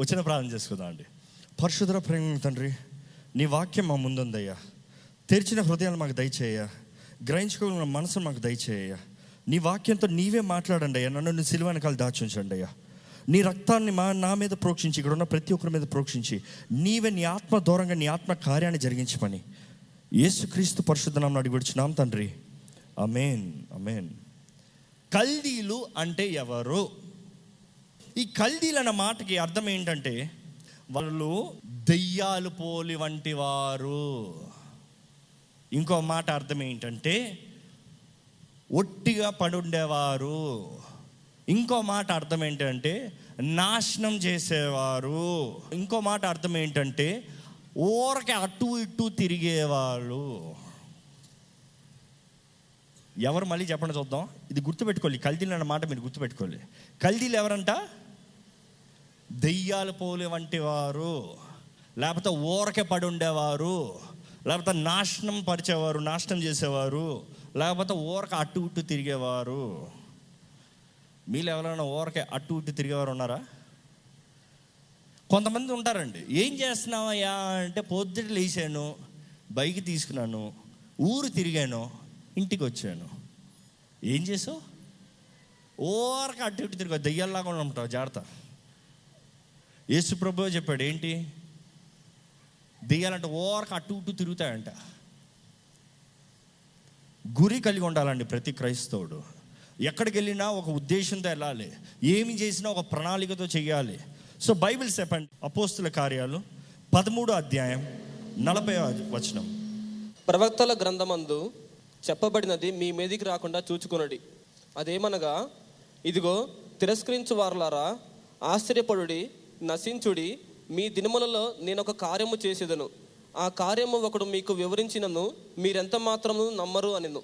వచ్చిన ప్రార్థన చేసుకుందాం అండి. పరిశుద్ధ ప్రేమ తండ్రి నీ వాక్యం మా ముందుందయ్యా. తెరిచిన హృదయాలు మాకు దయచేయ గ్రహించుకోగలిగిన మనసు మాకు దయచేయ నీ వాక్యంతో నీవే మాట్లాడండి అయ్యా. నన్ను నీ సిలువ వెనకాల దాచుంచండి అయ్యా. నీ రక్తాన్ని మా నా మీద ప్రోక్షించి ఇక్కడ ఉన్న ప్రతి ఒక్కరి మీద ప్రోక్షించి నీవే నీ ఆత్మ దూరంగా నీ ఆత్మ కార్యాన్ని జరిగించమని. యేసుక్రీస్తు పరిశుద్ధ అడిగి విడిచున్నాం తండ్రి. అమేన్ అమేన్ కల్దీలు అంటే ఎవరు? ఈ కల్దీలు అన్న మాటకి అర్థం ఏంటంటే వాళ్ళు దెయ్యాలు పోలి వంటి వారు ఇంకో మాట అర్థం ఏంటంటే ఒట్టిగా పడుండేవారు. ఇంకో మాట అర్థం ఏంటంటే నాశనం చేసేవారు. ఇంకో మాట అర్థం ఏంటంటే ఊరకే అటు ఇటు తిరిగేవాళ్ళు. ఎవరు మళ్ళీ చెప్పండి చూద్దాం. ఇది గుర్తుపెట్టుకోవాలి. కల్దీలు అన్న మాట మీరు గుర్తుపెట్టుకోవాలి. కల్దీలు ఎవరంట? దెయ్యాలు పోలే వంటి వారు లేకపోతే ఊరకే పడి ఉండేవారు లేకపోతే నాశనం పరిచేవారు నాశనం చేసేవారు లేకపోతే ఊరక అటు ఇటు తిరిగేవారు. మీరు ఎవరైనా ఊరకే అటు ఇటు తిరిగేవారు ఉన్నారా? కొంతమంది ఉంటారండి. ఏం చేస్తున్నావయ్యా? అంటే పొద్దుట లేచాను బైక్ తీసుకున్నాను ఊరు తిరిగాను ఇంటికి వచ్చాను. ఏం చేసావు? ఓరక అటు ఇటు తిరిగా దెయ్యాల్లాగా ఉంటావు? జాగ్రత్త. యేసు ప్రభు చెప్పాడు ఏంటి? దెయ్యాలంటే ఓరక అటు ఇటు తిరుగుతాయంట. గురి కలిగి ఉండాలండి ప్రతి క్రైస్తవుడు. ఎక్కడికి వెళ్ళినా ఒక ఉద్దేశంతో వెళ్ళాలి. ఏమి చేసినా ఒక ప్రణాళికతో చేయాలి సో బైబిల్ చెప్పండి అపోస్తుల కార్యాలు పదమూడో అధ్యాయం నలభై వచనం. ప్రవక్తల గ్రంథమందు చెప్పబడినది మీ మీదికి రాకుండా చూచుకొనడి. అదేమనగా ఇదిగో తిరస్కరించు వారులారా ఆశ్చర్యపడుడి నశించుడి మీ దినములలో నేను ఒక కార్యము చేసేదను. ఆ కార్యము ఒకడు మీకు వివరించినను మీరెంత మాత్రము నమ్మరు అనిను.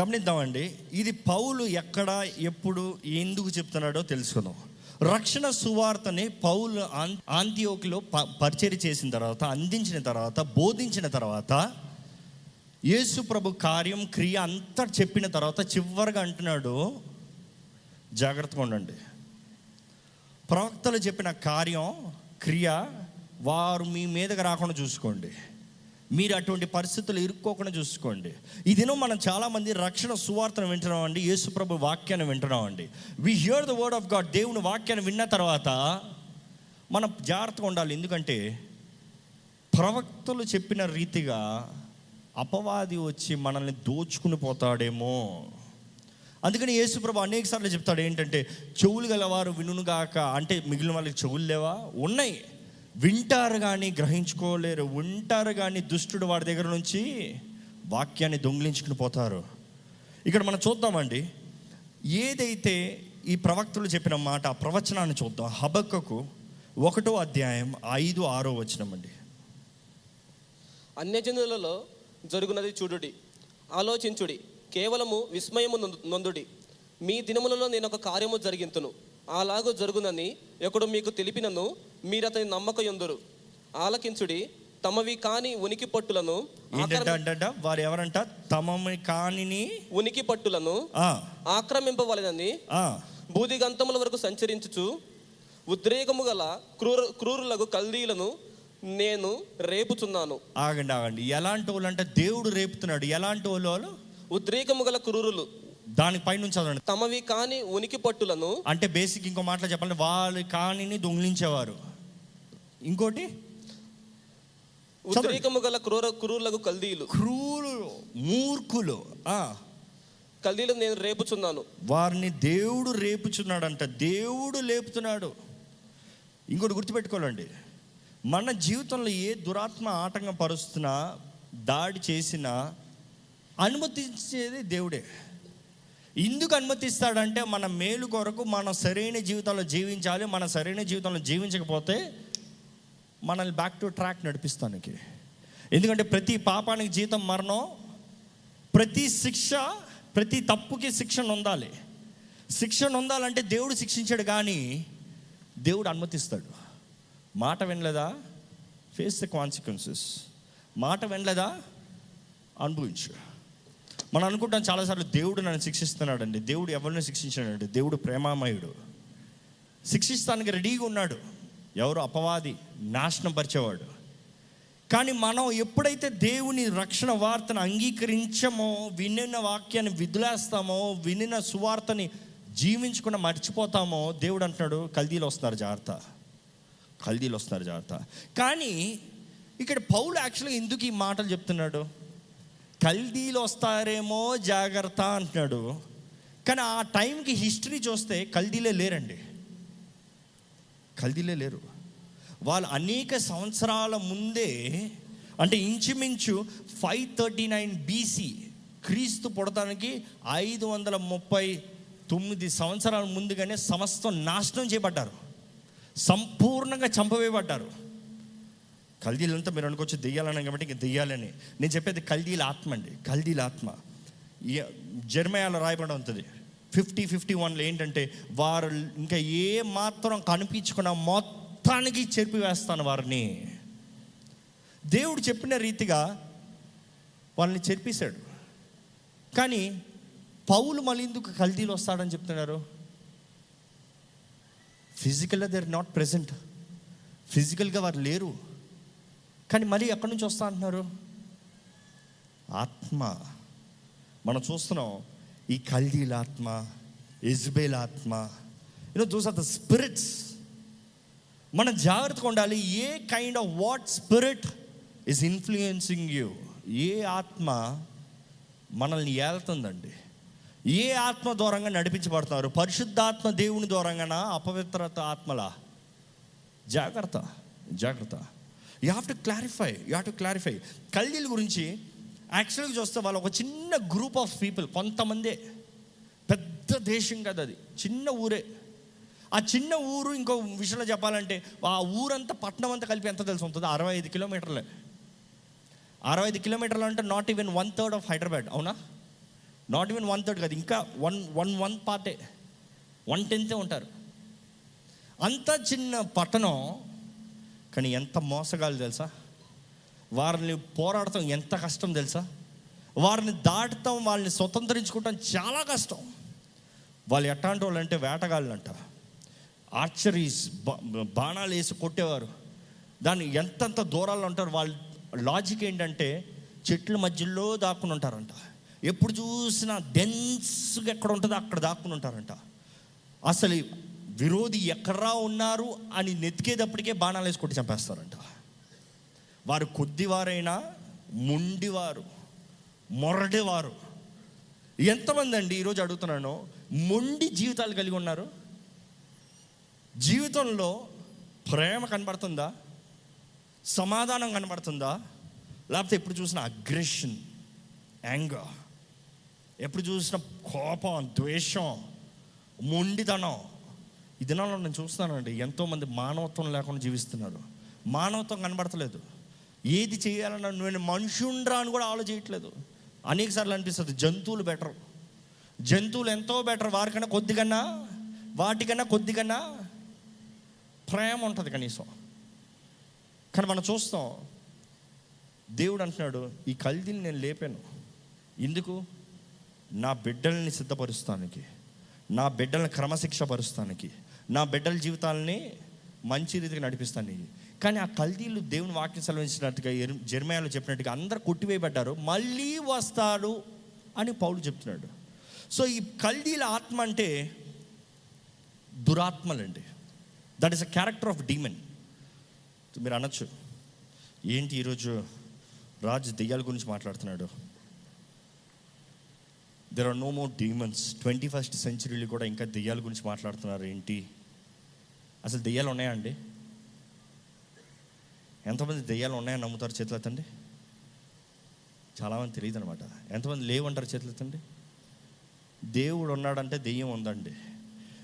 గమనిద్దామండి. ఇది పౌలు ఎక్కడ ఎప్పుడు ఎందుకు చెప్తున్నాడో తెలుసుకుందాం. రక్షణ సువార్తని పౌలు ఆంతియోకిలో ప పరిచయం చేసిన తర్వాత అందించిన తర్వాత బోధించిన తర్వాత యేసు ప్రభు కార్యం క్రియ అంతా చెప్పిన తర్వాత చివరిగా అంటున్నాడు జాగ్రత్తగా ఉండండి. ప్రవక్తలు చెప్పిన కార్యం క్రియ వారు మీ మీదకి రాకుండా చూసుకోండి. మీరు అటువంటి పరిస్థితులు ఇరుక్కోకుండా చూసుకోండి. ఈ దినం మనం చాలామంది రక్షణ సువార్తను వింటున్నాం అండి యేసుప్రభు వాక్యాన్ని వింటున్నాం అండి we hear the word of God దేవుని వాక్యాన్ని విన్న తర్వాత మనం జాగ్రత్తగా ఉండాలి. ఎందుకంటే ప్రవక్తలు చెప్పిన రీతిగా అపవాది వచ్చి మనల్ని దోచుకుని పోతాడేమో. అందుకని యేసుప్రభు అనేక సార్లు చెప్తాడు ఏంటంటే చెవులు గలవారు వినుగాక అంటే మిగిలిన వాళ్ళకి చెవులు లేవా? ఉన్నాయి. వింటారు కానీ గ్రహించుకోలేరు. వింటారు కానీ దుష్టుడు వాడి దగ్గర నుంచి వాక్యాన్ని దొంగిలించుకుని పోతారు. ఇక్కడ మనం చూద్దామండి. ఏదైతే ఈ ప్రవక్తలు చెప్పిన మాట ఆ ప్రవచనాన్ని చూద్దాం. హబక్కకు ఒకటో అధ్యాయం ఐదు ఆరో వచనం అండి. అన్యజనులలో జరుగునది చూడుడి ఆలోచించుడి. కేవలము విస్మయము నొందు- నొందుడి. మీ దినములలో నేను ఒక కార్యము జరిగింతును. అలాగూ జరుగునని ఒకడు మీకు తెలిపినను మీరతని నమ్మక ఎందురు ఆలకించుడి తమవి కాని ఉనికి పట్టులను వారు ఎవరంట? తమని కానిని ఉనికి పట్టులను ఆక్రమింపవలెనని ఆ, భూదిగంతముల వరకు సంచరించుచు ఉద్రేకము గల క్రూర క్రూరులకు కల్దీలను నేను రేపుచున్నాను. ఆగండి ఆగండి. ఎలాంటి వాళ్ళు అంటే దేవుడు రేపుతున్నాడు. ఎలాంటి వాళ్ళు వాళ్ళు ఉద్రేకము గల క్రూరులు. దాని పైనుంచి చదవండి. తమవి కాని ఉనికి పట్టులను అంటే బేసిక్ ఇంకో మాటలో చెప్పాలంటే వాళ్ళు కానిని దొంగిలించేవారు. ఇంకోటి? ఉద్రేకము గల క్రూర క్రూరులకు కల్దీలు క్రూరు మూర్ఖులు. ఆ, కల్దీలు నేను రేపుచున్నాను. వారిని దేవుడు రేపుచున్నాడంట. దేవుడు లేపుతున్నాడు. ఇంకోటి గుర్తుపెట్టుకోవాలండి. మన జీవితంలో ఏ దురాత్మ ఆటంకం పరుస్తున్నా దాడి చేసినా అనుమతించేది దేవుడే. ఎందుకు అనుమతిస్తాడంటే మన మేలు కొరకు మన సరైన జీవితంలో జీవించాలి మన సరైన జీవితంలో జీవించకపోతే మనల్ని బ్యాక్ టు ట్రాక్ నడిపిస్తానికి. ఎందుకంటే ప్రతి పాపానికి జీతం మరణం ప్రతి శిక్ష ప్రతి తప్పుకి శిక్షణ ఉండాలి శిక్షణ ఉండాలంటే దేవుడు శిక్షించాడు కానీ దేవుడు అనుమతిస్తాడు. మాట వినలేదా? ఫేస్ ద కాన్సిక్వెన్సెస్ మాట వినలేదా? అనుభవించు. మనం అనుకుంటాం చాలాసార్లు దేవుడు నన్ను శిక్షిస్తున్నాడండి దేవుడు ఎవరిని శిక్షించాడండి? దేవుడు ప్రేమామయుడు. శిక్షిస్తానికి రెడీగా ఉన్నాడు. ఎవరు? అపవాది నాశనం పరిచేవాడు కానీ మనం ఎప్పుడైతే దేవుని రక్షణ వార్తను అంగీకరించమో వినిన వాక్యాన్ని విధులేస్తామో వినిన సువార్తని జీవించకుండా మర్చిపోతామో దేవుడు అంటున్నాడు కల్దీలు వస్తున్నారు జాగ్రత్త. కల్దీలు వస్తున్నారు జాగ్రత్త. కానీ ఇక్కడ పౌలు యాక్చువల్గా ఎందుకు ఈ మాటలు చెప్తున్నాడు? కల్దీలు వస్తారేమో జాగ్రత్త అంటున్నాడు. కానీ ఆ టైంకి హిస్టరీ చూస్తే కల్దీలే లేరండి. కల్దీలే లేరు. వాళ్ళు అనేక సంవత్సరాల ముందే అంటే ఇంచుమించు ఫైవ్ థర్టీ నైన్ బీసీ క్రీస్తు పుడతానికి ఐదు వందల ముప్పై తొమ్మిది సంవత్సరాల ముందుగానే సమస్తం నాశనం చేయబడ్డారు. సంపూర్ణంగా చంపవేయబడ్డారు. కల్దీలంతా మీరు అనుకోవచ్చు దెయ్యాలని కాబట్టి ఇంక దెయ్యాలని. నేను చెప్పేది కల్దీల ఆత్మ అండి. కల్దీల ఆత్మ. జర్మయాలో రాయబడి ఉంటుంది. ఫిఫ్టీ ఫిఫ్టీ వన్లో ఏంటంటే వారు ఇంకా ఏ మాత్రం కనిపించుకున్న మొత్తానికి చెరిపివేస్తాను వారిని. దేవుడు చెప్పిన రీతిగా వాళ్ళని చెరిపేశాడు. కానీ పౌలు మళ్ళీ ఎందుకు కల్దీలు వస్తాడని చెప్తున్నారు? ఫిజికల్గా దే ఆర్ నాట్ ప్రెసెంట్ ఫిజికల్గా వారు లేరు. కానీ మళ్ళీ ఎక్కడి నుంచి వస్తా అంటున్నారు? ఆత్మ. మనం చూస్తున్నాం ఈ కల్దీల ఆత్మ ఇజ్బేల్ ఆత్మ you know those are the spirits మనం జాగ్రత్తగా ఉండాలి ఏ kind of what spirit is influencing you ఏ ఆత్మ మనల్ని ఏళ్తుందండి ఏ ఆత్మ దూరంగా నడిపించబడుతున్నారు? పరిశుద్ధాత్మ దేవుని దూరంగానా? అపవిత్రత ఆత్మలా? జాగ్రత్త జాగ్రత్త. You have to clarify you have to clarify కల్దీల గురించి యాక్చువల్గా చూస్తే వాళ్ళు ఒక చిన్న గ్రూప్ ఆఫ్ పీపుల్ కొంతమందే. పెద్ద దేశం కదా అది. చిన్న ఊరే. ఆ చిన్న ఊరు ఇంకో విషయంలో చెప్పాలంటే ఆ ఊరంతా పట్టణం అంతా కలిపి ఎంత తెలిసి ఉంటుంది? అరవై ఐదు కిలోమీటర్లే. అరవై ఐదు కిలోమీటర్లు అంటే not even one third of Hyderabad అవునా? నాట్ ఈవెన్ వన్ థర్డ్ కాదు ఇంకా వన్ వన్ వన్ పార్టే వన్ టెన్తే ఉంటారు. అంత చిన్న పట్టణం కానీ ఎంత మోసగాలు తెలుసా? వారిని పోరాడటం ఎంత కష్టం తెలుసా? వారిని దాటటం వాళ్ళని స్వతంత్రించుకోవటం చాలా కష్టం. వాళ్ళు ఎట్లాంటి వాళ్ళు అంటే వేటగాళ్ళు అంట ఆర్చరీస్ బాణాలు వేసి కొట్టేవారు. దాన్ని ఎంతెంత దూరాల్లో ఉంటారు వాళ్ళ లాజిక్ ఏంటంటే చెట్ల మధ్యలో దాక్కుని ఉంటారంట. ఎప్పుడు చూసినా డెన్స్గా ఎక్కడ ఉంటుందో అక్కడ దాక్కుని ఉంటారంట. అసలు విరోధి ఎక్కడా ఉన్నారు అని నెతికేటప్పటికే బాణాలు వేసి కొట్టి చంపేస్తారంట. వారు కొద్దివారైనా మొండివారు మొరటివారు. ఎంతమంది అండి ఈరోజు అడుగుతున్నాను మొండి జీవితాలు కలిగి ఉన్నారు? జీవితంలో ప్రేమ కనబడుతుందా? సమాధానం కనబడుతుందా? లేకపోతే ఎప్పుడు చూసిన అగ్రెషన్ యాంగర్? ఎప్పుడు చూసిన కోపం ద్వేషం మొండితనం? ఈ దినాల్లో నేను చూస్తున్నానండి ఎంతోమంది మానవత్వం లేకుండా జీవిస్తున్నారు. మానవత్వం కనబడతలేదు. ఏది చేయాలన్నా నేను మనుషుండ్రా అని కూడా ఆలోచించట్లేదు. అనేక సార్లు అనిపిస్తుంది జంతువులు బెటర్ జంతువులు ఎంతో బెటర్ వారికన్నా కొద్దికన్నా వాటికన్నా కొద్దికన్నా ప్రేమ ఉంటుంది కనీసం. కానీ మనం చూస్తాం దేవుడు అంటున్నాడు ఈ కల్దీని నేను లేపాను. ఎందుకు? నా బిడ్డల్ని సిద్ధపరుస్తానికి నా బిడ్డల్ని క్రమశిక్ష పరుస్తానికి నా బిడ్డల జీవితాలని మంచి రీతిగా నడిపిస్తానికి కానీ ఆ కల్దీలు దేవుని వాక్యం సెలవించినట్టుగా ఎర్- చెప్పినట్టుగా అందరు కొట్టివేయబడ్డారు మళ్ళీ వస్తారు అని పౌలు చెప్తున్నాడు. సో ఈ కల్దీల ఆత్మ అంటే దురాత్మలండి. That is a character of demon మీరు అనొచ్చు. ఏంటి ఈరోజు రాజు దెయ్యాల గురించి మాట్లాడుతున్నాడు? There are no more demons twenty first సెంచరీలో కూడా ఇంకా దెయ్యాల గురించి మాట్లాడుతున్నారు ఏంటి? అసలు దెయ్యాలు ఉన్నాయా అండి ఎంతమంది దెయ్యాలు ఉన్నాయని నమ్ముతారు చేతులు ఎత్తండి చాలామంది తెలియదు అనమాట ఎంతమంది లేవంటారు చేతులు ఎత్తండి దేవుడు ఉన్నాడంటే దెయ్యం ఉందండి.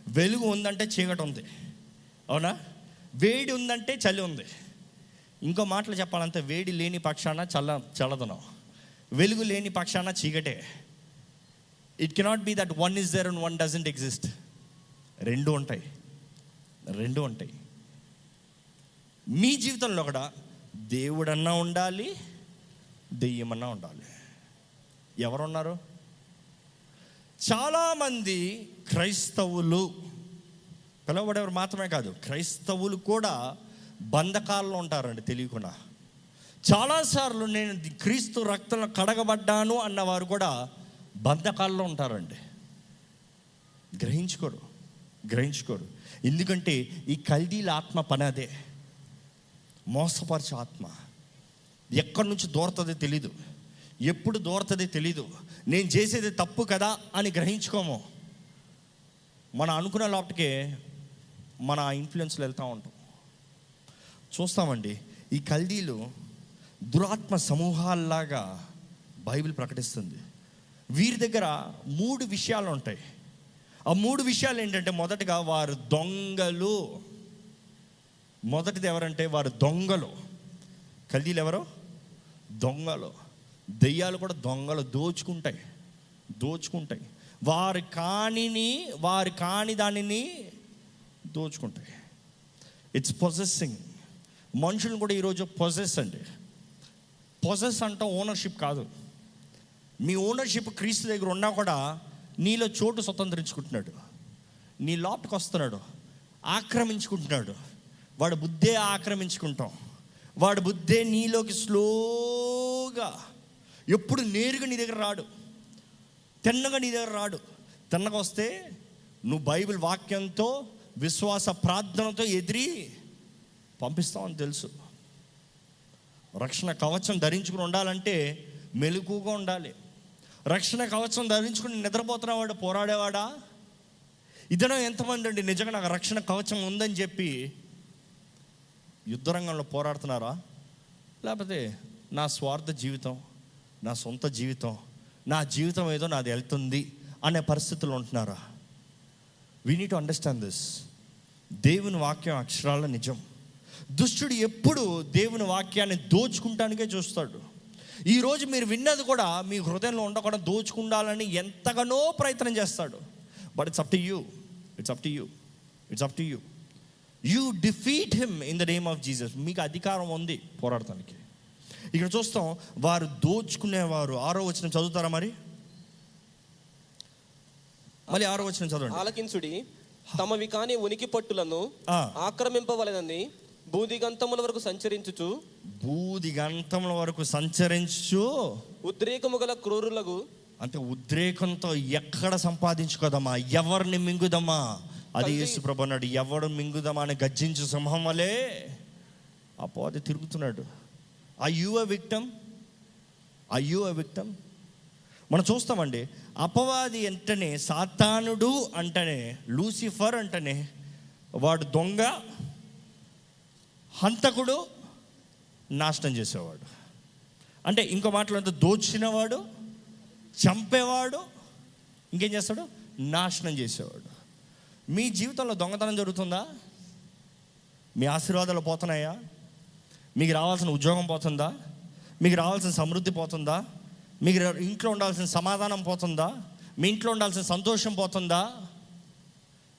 వెలుగు ఉందంటే చీకటి ఉంది. అవునా? వేడి ఉందంటే చలి ఉంది. ఇంకో మాటలు చెప్పాలంటే వేడి లేని పక్షాన చల్ల చల్లదనం. వెలుగు లేని పక్షాన చీకటే. It cannot be that one is there and one doesn't exist రెండు ఉంటాయి. రెండు ఉంటాయి. మీ జీవితంలో కూడా దేవుడన్నా ఉండాలి దెయ్యమన్నా ఉండాలి. ఎవరున్నారు? చాలామంది క్రైస్తవులు పిలవబడేవారు మాత్రమే కాదు క్రైస్తవులు కూడా బంధకాల్లో ఉంటారండి తెలియకుండా. చాలాసార్లు నేను క్రీస్తు రక్తంలో కడగబడ్డాను అన్నవారు కూడా బంధకాల్లో ఉంటారండి. గ్రహించుకోరు. గ్రహించుకోరు. ఎందుకంటే ఈ కల్దీల ఆత్మ పని అదే. మోసపరిచే ఆత్మ. ఎక్కడి నుంచి దూరతుందో తెలీదు. ఎప్పుడు దూరతుందో తెలీదు. నేను చేసేది తప్పు కదా అని గ్రహించుకోము. మనం అనుకున్న లోపటికే మన ఇన్ఫ్లుయెన్స్లో వెళ్తూ ఉంటాం. చూస్తామండి ఈ కల్దీలు దురాత్మ సమూహాల్లాగా బైబిల్ ప్రకటిస్తుంది. వీరి దగ్గర మూడు విషయాలు ఉంటాయి ఆ మూడు విషయాలు ఏంటంటే మొదటగా వారు దొంగలు. మొదటిది ఎవరంటే వారు దొంగలు. కల్దీలు ఎవరు? దొంగలు. దెయ్యాలు కూడా దొంగలు దోచుకుంటాయి దోచుకుంటాయి. వారు కానిని వారు కాని దానిని దోచుకుంటాయి. ఇట్స్ పొజెస్సింగ్ మనుషులను కూడా ఈరోజు పొజెస్ అండి. పొజెస్ అంటాం ఓనర్షిప్ కాదు. మీ ఓనర్షిప్ క్రీస్తు దగ్గర ఉన్నా కూడా నీలో చోటు స్వతంత్రించుకుంటున్నాడు. నీ లోపలికి వస్తున్నాడు. ఆక్రమించుకుంటున్నాడు. వాడు బుద్ధే ఆక్రమించుకుంటాం. వాడు బుద్ధే నీలోకి స్లోగా ఎప్పుడు నేరుగా నీ దగ్గర రాడు. తిన్నగా నీ దగ్గర రాడు. తిన్నగా వస్తే నువ్వు బైబిల్ వాక్యంతో విశ్వాస ప్రార్థనతో ఎదిరి పంపిస్తామని తెలుసు. రక్షణ కవచం ధరించుకుని ఉండాలంటే మెలకుగా ఉండాలి. రక్షణ కవచం ధరించుకుని నిద్రపోతున్నవాడు పోరాడేవాడా? ఇతను ఎంతమంది అండి నిజంగా నాకు రక్షణ కవచం ఉందని చెప్పి యుద్ధరంగంలో పోరాడుతున్నారా? లేకపోతే నా స్వార్థ జీవితం నా సొంత జీవితం నా జీవితం ఏదో నాది వెళ్తుంది అనే పరిస్థితులు ఉంటున్నారా? వీ నీట్ అండర్స్టాండ్ దిస్ దేవుని వాక్యం అక్షరాల నిజం. దుష్టుడు ఎప్పుడు దేవుని వాక్యాన్ని దోచుకుంటానికే చూస్తాడు. ఈరోజు మీరు విన్నది కూడా మీ హృదయంలో ఉండకుండా దోచుకుండాలని ఎంతగానో ప్రయత్నం చేస్తాడు. But it's up to you it's up to you it's up to you you defeat him in the name of Jesus మీకు అధికారం ఉంది పోరాడటానికి. ఇక్కడ చూస్తాం వారు దోచుకునేవారు. ఆరో వచ్చిన చదువుతారా మరి? మళ్ళీ ఆరో వచ్చిన చదవండి. ఆలకించుడి తమవి కాని ఉనికి పట్టులను. ఆక్రమింపవలెనని బూదిగంతముల వరకు సంచరించుచు బూది గంటముల వరకు సంచరించు ఉద్రేకము గల క్రూరులకు అంటే ఉద్రేకంతో ఎక్కడ సంపాదించుకోదమ్మా? ఎవరిని మింగుదమ్మా? అది యేసు ప్రభు అన్నాడు ఎవడు మింగుదమా అని గర్జించు సింహం వలే అపోది తిరుగుతున్నాడు. Are you a victim are you a victim మనం చూస్తామండి అపవాది అంటేనే సాతానుడు అంటేనే లూసిఫర్ అంటేనే వాడు దొంగ హంతకుడు నాశనం చేసేవాడు. అంటే ఇంకో మాటలంటే దోచినవాడు చంపేవాడు ఇంకేం చేస్తాడు? నాశనం చేసేవాడు. మీ జీవితంలో దొంగతనం జరుగుతుందా? మీ ఆశీర్వాదాలు పోతున్నాయా? మీకు రావాల్సిన ఉద్యోగం పోతుందా? మీకు రావాల్సిన సమృద్ధి పోతుందా? మీకు ఇంట్లో ఉండాల్సిన సమాధానం పోతుందా? మీ ఇంట్లో ఉండాల్సిన సంతోషం పోతుందా?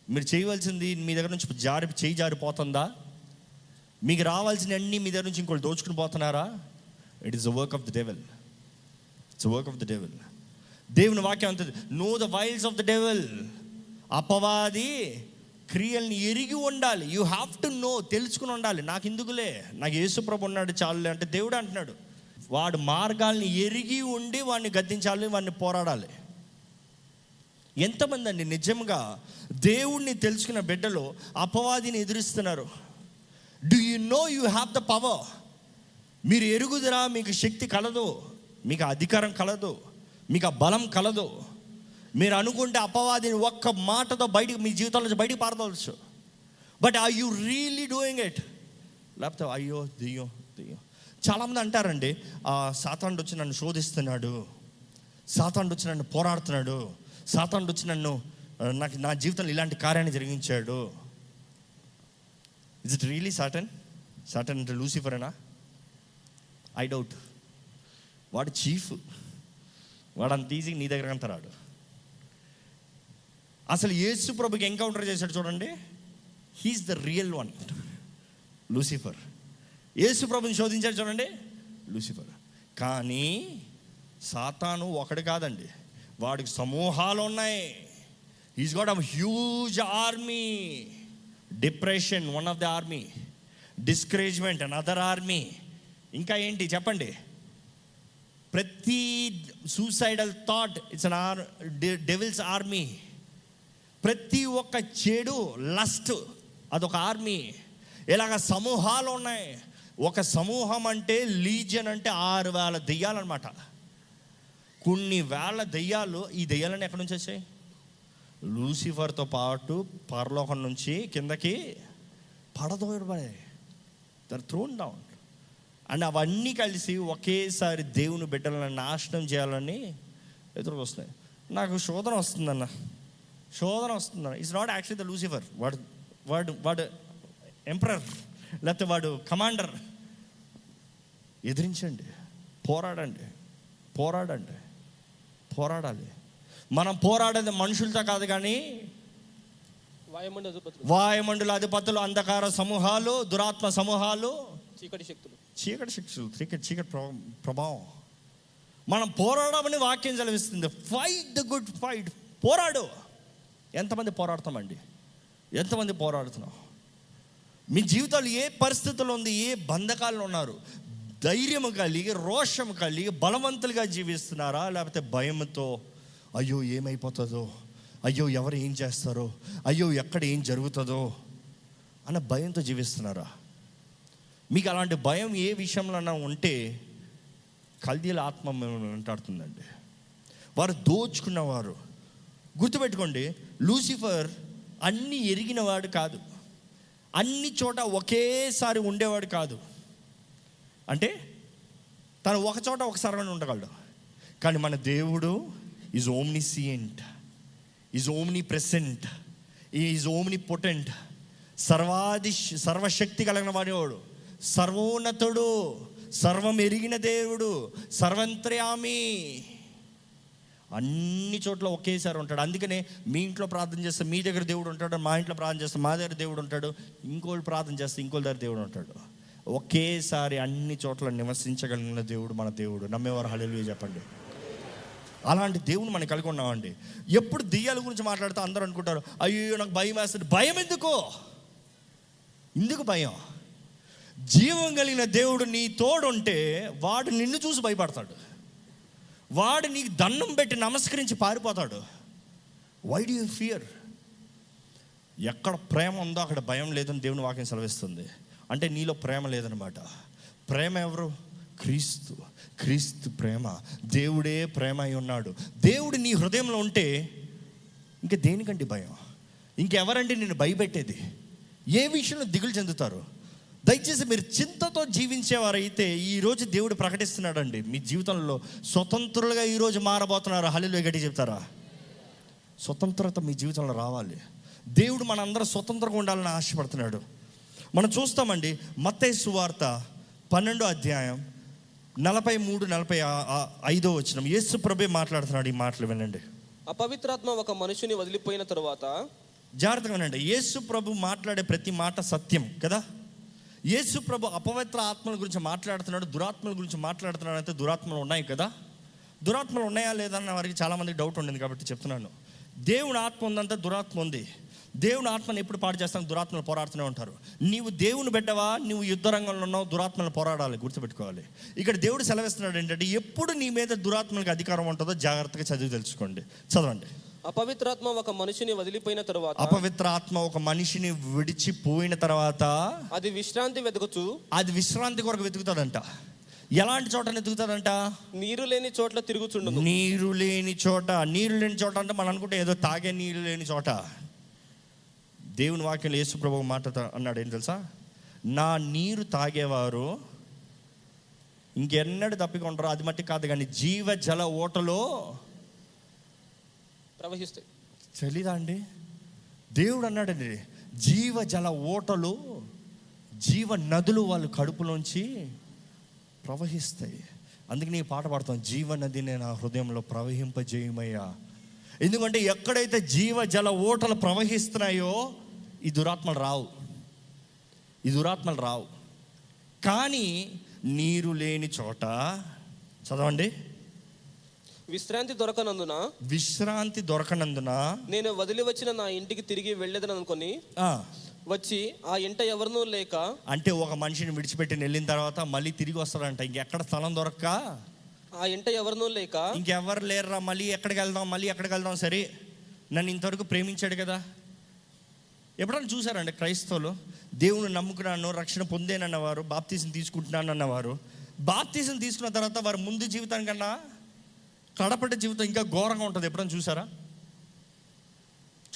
మీరు చేయవలసింది మీ దగ్గర నుంచి జారి చేయి జారిపోతుందా? మీకు రావాల్సిన అన్ని మీ దగ్గర నుంచి ఇంకోటి దోచుకుని పోతున్నారా? It is the work of the devil it's work of the devil దేవుని వాక్యం అంతది. Know the wiles of the devil అపవాది క్రియల్ని ఎరిగి ఉండాలి. యూ హ్యావ్ టు నో తెలుసుకుని ఉండాలి. నాకు ఎందుకులే నాకు యేసుప్రభు ఉన్నాడు చాలులే అంటే దేవుడు అంటున్నాడు. వాడు మార్గాల్ని ఎరిగి ఉండి వాడిని గద్దించాలి వాడిని పోరాడాలి. ఎంతమంది అండి నిజంగా దేవుణ్ణి తెలుసుకున్న బిడ్డలో అపవాదిని ఎదురిస్తున్నారు? Do you know you have the power మీరు ఎరుగుదరా మీకు శక్తి కలదు మీకు అధికారం కలదు మీకు ఆ బలం కలదు. మీరు అనుకుంటే అపవాదిని ఒక్క మాటతో బయటికి మీ జీవితంలో నుంచి బయటికి పారదవచ్చు but I you really doing it లేకపోతే అయ్యో దెయ్యం దెయ్యం. చాలామంది అంటారండి "ఆ, వచ్చి నన్ను శోధిస్తున్నాడు. సాతాండు వచ్చి నన్ను పోరాడుతున్నాడు. సాతాండు వచ్చి నన్ను నాకు నా జీవితంలో ఇలాంటి కార్యాన్ని జరిగించాడు. Is it really Satan Satan అంటే లూసిఫరేనా ఐ డౌట్ వాడు చీఫ్ వాడు అంత ఈజీ నీ దగ్గర అంత రాడు. అసలు యేసు ప్రభుకి ఎన్కౌంటర్ చేశాడు చూడండి. He is the real one Lucifer Yesu ప్రభుని శోధించాడు చూడండి. లూసిఫర్ కానీ సాతాను ఒకడు కాదండి. వాడికి సమూహాలు ఉన్నాయి. Is got a huge army depression one of the army discouragement and other army ఇంకా ఏంటి? చెప్పండి. ప్రతి suicidal thought it's under devil's army ప్రతి ఒక్క చెడు లస్ట్ అదొక ఆర్మీ ఇలాగ సమూహాలు ఉన్నాయి? ఒక సమూహం అంటే లీజియన్ అంటే ఆరు వేల దెయ్యాలన్నమాట. కొన్ని వేల దెయ్యాలు ఈ దెయ్యాలని ఎక్కడి నుంచి వచ్చాయి? లూసిఫర్తో పాటు పరలోకం నుంచి కిందకి పడదోయబడే దర్ త్రోన్ డౌన్ అండ్ అవన్నీ కలిసి ఒకేసారి దేవుని బిడ్డలను నాశనం చేయాలని ఎదురుకు వస్తున్నాయి నాకు శోధన వస్తుందన్న. శోధన వస్తుందన్న. It's not actually the Lucifer వాడు వాడు వాడు ఎంపరర్ లేకపోతే వాడు కమాండర్ ఎదిరించండి. పోరాడండి. పోరాడండి. పోరాడాలి. మనం పోరాడేది మనుషులతో కాదు కానీ వాయుమండల అధిపతులు అంధకార సమూహాలు దురాత్మ సమూహాలు. చీకటి శక్తులు. చీకటి శిక్షలు చీకటి చీకటి ప్రభ- ప్రభావం. మనం పోరాడమని వాక్యం చదివిస్తుంది ఫైట్ ద గుడ్ ఫైట్ పోరాడు. ఎంతమంది పోరాడతామండి? ఎంతమంది పోరాడుతున్నాం? మీ జీవితాలు ఏ పరిస్థితుల్లో ఉంది? ఏ బంధకాల్లో ఉన్నారు? ధైర్యం కలిగి రోషం కలిగి బలవంతులుగా జీవిస్తున్నారా? లేకపోతే భయంతో అయ్యో ఏమైపోతుందో? అయ్యో ఎవరు ఏం చేస్తారో? అయ్యో ఎక్కడ ఏం జరుగుతుందో? అన్న భయంతో జీవిస్తున్నారా? మీకు అలాంటి భయం ఏ విషయంలో ఉంటే కల్దీల ఆత్మ మిమ్మల్ని వెంటాడుతుందండి. వారు దోచుకున్నవారు. గుర్తుపెట్టుకోండి లూసిఫర్ అన్ని ఎరిగినవాడు కాదు. అన్ని చోట ఒకేసారి ఉండేవాడు కాదు. అంటే తను ఒక చోట ఒకసారి ఉండగలడు. కానీ మన దేవుడు is omniscient is omnipresent is omnipotent సర్వాది సర్వశక్తి కలిగిన వాడేవాడు సర్వోన్నతుడు సర్వం ఎరిగిన దేవుడు సర్వంత్రయామి అన్ని చోట్ల ఒకేసారి ఉంటాడు అందుకనే మీ ఇంట్లో ప్రార్థన చేస్తే మీ దగ్గర దేవుడు ఉంటాడు మా ఇంట్లో ప్రార్థన చేస్తే మా దగ్గర దేవుడు ఉంటాడు ఇంకోళ్ళు ప్రార్థన చేస్తే ఇంకోళ్ళ దగ్గర దేవుడు ఉంటాడు ఒకేసారి అన్ని చోట్ల నివసించగలిగిన దేవుడు మన దేవుడు నమ్మేవారు హళలు చెప్పండి అలాంటి దేవుని మనం కలిగి ఉన్నామండి. ఎప్పుడు దెయ్యాల గురించి మాట్లాడితే అందరూ అనుకుంటారు అయ్యో నాకు భయం వేస్తుంది. భయం ఎందుకో? ఎందుకు భయం? జీవం కలిగిన దేవుడు నీ తోడుంటే వాడు నిన్ను చూసి భయపడతాడు. వాడు నీకు దండం పెట్టి నమస్కరించి పారిపోతాడు. వై డూ యూ ఫియర్ ఎక్కడ ప్రేమ ఉందో అక్కడ భయం లేదని దేవుని వాక్యం సెలవిస్తుంది. అంటే నీలో ప్రేమ లేదనమాట. ప్రేమ ఎవరు? క్రీస్తు. క్రీస్తు ప్రేమ దేవుడే ప్రేమ అయి ఉన్నాడు. దేవుడు నీ హృదయంలో ఉంటే ఇంక దేనికండి భయం? ఇంకెవరండి నేను భయపెట్టేది? ఏ విషయంలో దిగులు చెందుతారు? దయచేసి మీరు చింతతో జీవించేవారైతే ఈరోజు దేవుడు ప్రకటిస్తున్నాడండి. మీ జీవితంలో స్వతంత్రులుగా ఈరోజు మారబోతున్నారు. హల్లు గట్టి చెప్తారా? స్వతంత్రత మీ జీవితంలో రావాలి. దేవుడు మనందరం స్వతంత్రంగా ఉండాలని ఆశపడుతున్నాడు. మనం చూస్తామండి మత్తయి సువార్త పన్నెండో అధ్యాయం నలభై మూడు నలభై ఐదో వచ్చిన యేసు ప్రభే మాట్లాడుతున్నాడు ఈ మాటలు వినండి. అపవిత్రాత్మ ఒక మనుషుని వదిలిపోయిన తరువాత జాగ్రత్తగా వినండి. యేసు ప్రభు మాట్లాడే ప్రతి మాట సత్యం కదా? యేసు ప్రభు అపవిత్ర ఆత్మల గురించి మాట్లాడుతున్నాడు దురాత్మల గురించి మాట్లాడుతున్నాడు అంటే దురాత్మలు ఉన్నాయి కదా? దురాత్మలు ఉన్నాయా లేదా అన్న వారికి చాలామంది డౌట్ ఉండింది కాబట్టి చెప్తున్నాను. దేవుని ఆత్మ ఉందంటే దురాత్మ ఉంది. దేవుని ఆత్మను ఎప్పుడు పాడు చేస్తాను దురాత్మలు పోరాడుతూనే ఉంటారు. నీవు దేవుని బిడ్డవా? నువ్వు యుద్ధ రంగంలో ఉన్నావు. దురాత్మలు పోరాడాలి. గుర్తుపెట్టుకోవాలి. ఇక్కడ దేవుడు సెలవిస్తున్నాడు ఏంటంటే ఎప్పుడు నీ మీద దురాత్మలకు అధికారం ఉంటుందో జాగ్రత్తగా చదివి తెలుసుకోండి. చదవండి. అపవిత్రాత్మ ఒక మనుషుని వదిలిపోయిన తరువాత అపవిత్ర ఆత్మ ఒక మనిషిని విడిచిపోయిన తర్వాత అది విశ్రాంతి వెతకుచు అది విశ్రాంతి కొరకు వెతుకుతాడంట. ఎలాంటి చోట వెతుకుతాడంట? నీరు లేని చోట్ల తిరుగుచుండును నీరు లేని చోట. నీరు లేని చోట అంటే మనం అనుకుంటే ఏదో తాగే నీరు లేని చోట. దేవుని వాక్యంలో యేసు ప్రభు మాట అన్నాడు ఏం తెలుసా? నా నీరు తాగేవారు ఇంకెన్నడు తప్పికొంటారో అది మట్టి కాదు కానీ జీవ జల ఓటలో ప్రవహిస్తాయి. తెలీదా అండి? దేవుడు అన్నాడండి జీవ జల ఓటలు జీవ నదులు వాళ్ళ కడుపులోంచి ప్రవహిస్తాయి. అందుకే నీ పాట పాడతాం జీవ నదిని నా హృదయంలో ప్రవహింపజేయమయ్యా. ఎందుకంటే ఎక్కడైతే జీవ జల ఓటలు ప్రవహిస్తున్నాయో ఈ దురాత్మలు రావు. ఈ దురాత్మలు రావు. కానీ నీరు లేని చోట చదవండి. విశ్రాంతి దొరకనందున విశ్రాంతి దొరకనందున నేను వదిలి వచ్చిన నా ఇంటికి తిరిగి వెళ్ళేదని అనుకొని వచ్చి ఆ ఇంట ఎవరినూ లేక అంటే ఒక మనిషిని విడిచిపెట్టి వెళ్ళిన తర్వాత మళ్ళీ తిరిగి వస్తాడంట. ఇంకెక్కడ స్థలం దొరక్క? ఆ ఇంట ఎవరినూ లేక ఇంకెవరు లేరురా మళ్ళీ ఎక్కడికి వెళ్దాం మళ్ళీ ఎక్కడికి వెళ్దాం సరే. నన్ను ఇంతవరకు ప్రేమించాడు కదా. ఎప్పుడైనా చూసారండి క్రైస్తవులు? దేవుని నమ్ముకున్నాను రక్షణ పొందేనన్న వారు బాప్తీసం తీసుకుంటున్నాను అన్నవారు బాప్తీసం తీసుకున్న తర్వాత వారి ముందు జీవితం కన్నా కడపటి జీవితం ఇంకా ఘోరంగా ఉంటుంది. ఎప్పుడైనా చూసారా?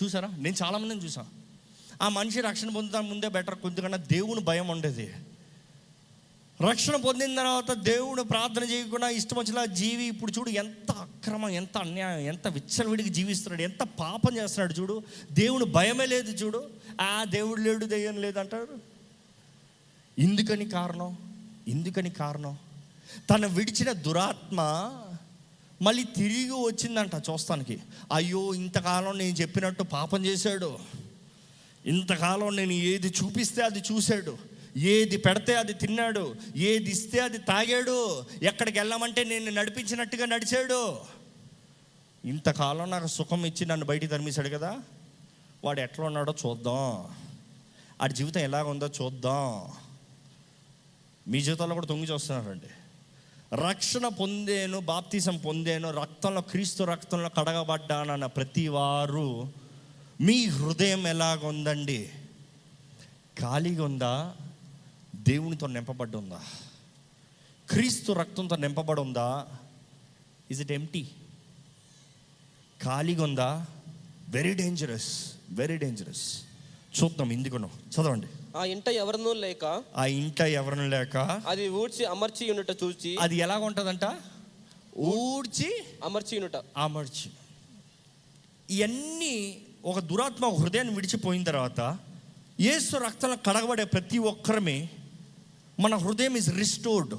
చూసారా? నేను చాలామందిని చూసాను. ఆ మనిషి రక్షణ పొందుతా ముందే బెటర్. కొద్దిగా దేవుని భయం ఉండేది. రక్షణ పొందిన తర్వాత దేవుడు ప్రార్థన చేయకుండా ఇష్టం వచ్చిన జీవి ఇప్పుడు చూడు ఎంత అక్రమం ఎంత అన్యాయం ఎంత విచ్చలవిడికి జీవిస్తున్నాడు ఎంత పాపం చేస్తున్నాడు చూడు. దేవుడు భయమే లేదు చూడు. ఆ దేవుడు లేడు దెయ్యం లేదు అంటాడు. ఎందుకని కారణం ఎందుకని కారణం. తను విడిచిన దురాత్మ మళ్ళీ తిరిగి వచ్చిందంట చూస్తానికి. అయ్యో ఇంతకాలం నేను చెప్పినట్టు పాపం చేశాడు. ఇంతకాలం నేను ఏది చూపిస్తే అది చూశాడు. ఏది పెడితే అది తిన్నాడు ఏది ఇస్తే అది తాగాడు ఎక్కడికి వెళ్ళామంటే నేను నడిపించినట్టుగా నడిచాడు. ఇంతకాలం నాకు సుఖం ఇచ్చి నన్ను బయటికి తరిమేశాడు కదా. వాడు ఎట్లా ఉన్నాడో చూద్దాం. ఆడి జీవితం ఎలాగ ఉందో చూద్దాం. మీ జీవితంలో కూడా తొంగి చూస్తున్నారండి. రక్షణ పొందేను బాప్తీసం పొందేను రక్తంలో క్రీస్తు రక్తంలో కడగబడ్డానన్న ప్రతి వారు మీ హృదయం ఎలాగుందండి? ఖాళీగా ఉందా? దేవునితో నింపబడి ఉందా? క్రీస్తు రక్తంతో నింపబడి ఉందా? ఇజ్ ఇట్ ఎంటీ ఖాళీగా ఉందా? వెరీ డేంజరస్ వెరీ డేంజరస్ చూద్దాం ఇందుకును. చదవండి. ఆ ఇంట ఎవరినూ లేక ఆ ఇంట ఎవరిని లేక అది ఊడ్చి అమర్చి ఉన్నట చూచి అది ఎలాగ ఉంటుందంట ఊడ్చి అమర్చి ఉన్నట అమర్చి. ఇవన్నీ ఒక దురాత్మ హృదయాన్ని విడిచిపోయిన తర్వాత యేసు రక్తంలో కడగబడే ప్రతి ఒక్కరమే మన హృదయం ఇస్ రిస్టోర్డ్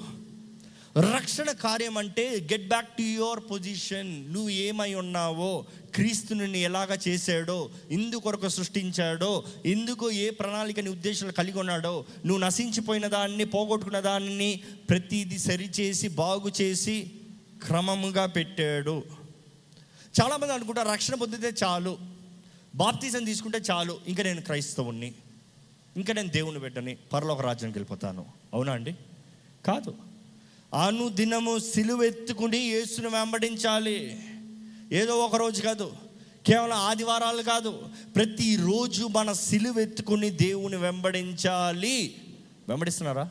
రక్షణ కార్యం అంటే get back to your position నువ్వు ఏమై ఉన్నావో క్రీస్తుని ఎలాగ చేశాడో ఇందుకొరకు సృష్టించాడో ఎందుకు ఏ ప్రణాళికని ఉద్దేశాలు కలిగి ఉన్నాడో నువ్వు నశించిపోయిన దాన్ని పోగొట్టుకున్న దాన్ని ప్రతిదీ సరిచేసి బాగు చేసి క్రమముగా పెట్టాడు. చాలామంది అనుకుంటారు రక్షణ పొందితే చాలు బాప్తీసం తీసుకుంటే చాలు ఇంకా నేను క్రైస్తవుణ్ణి. ఇంకా నేను దేవుని పెట్టని పరలోక రాజ్యానికి వెళ్ళిపోతాను. అవునా అండి? కాదు. అనుదినము సిలువెత్తుకుని యేసును వెంబడించాలి. ఏదో ఒక రోజు కాదు. కేవలం ఆదివారాలు కాదు. ప్రతిరోజు మన సిలువెత్తుకుని దేవుని వెంబడించాలి. వెంబడిస్తున్నారా?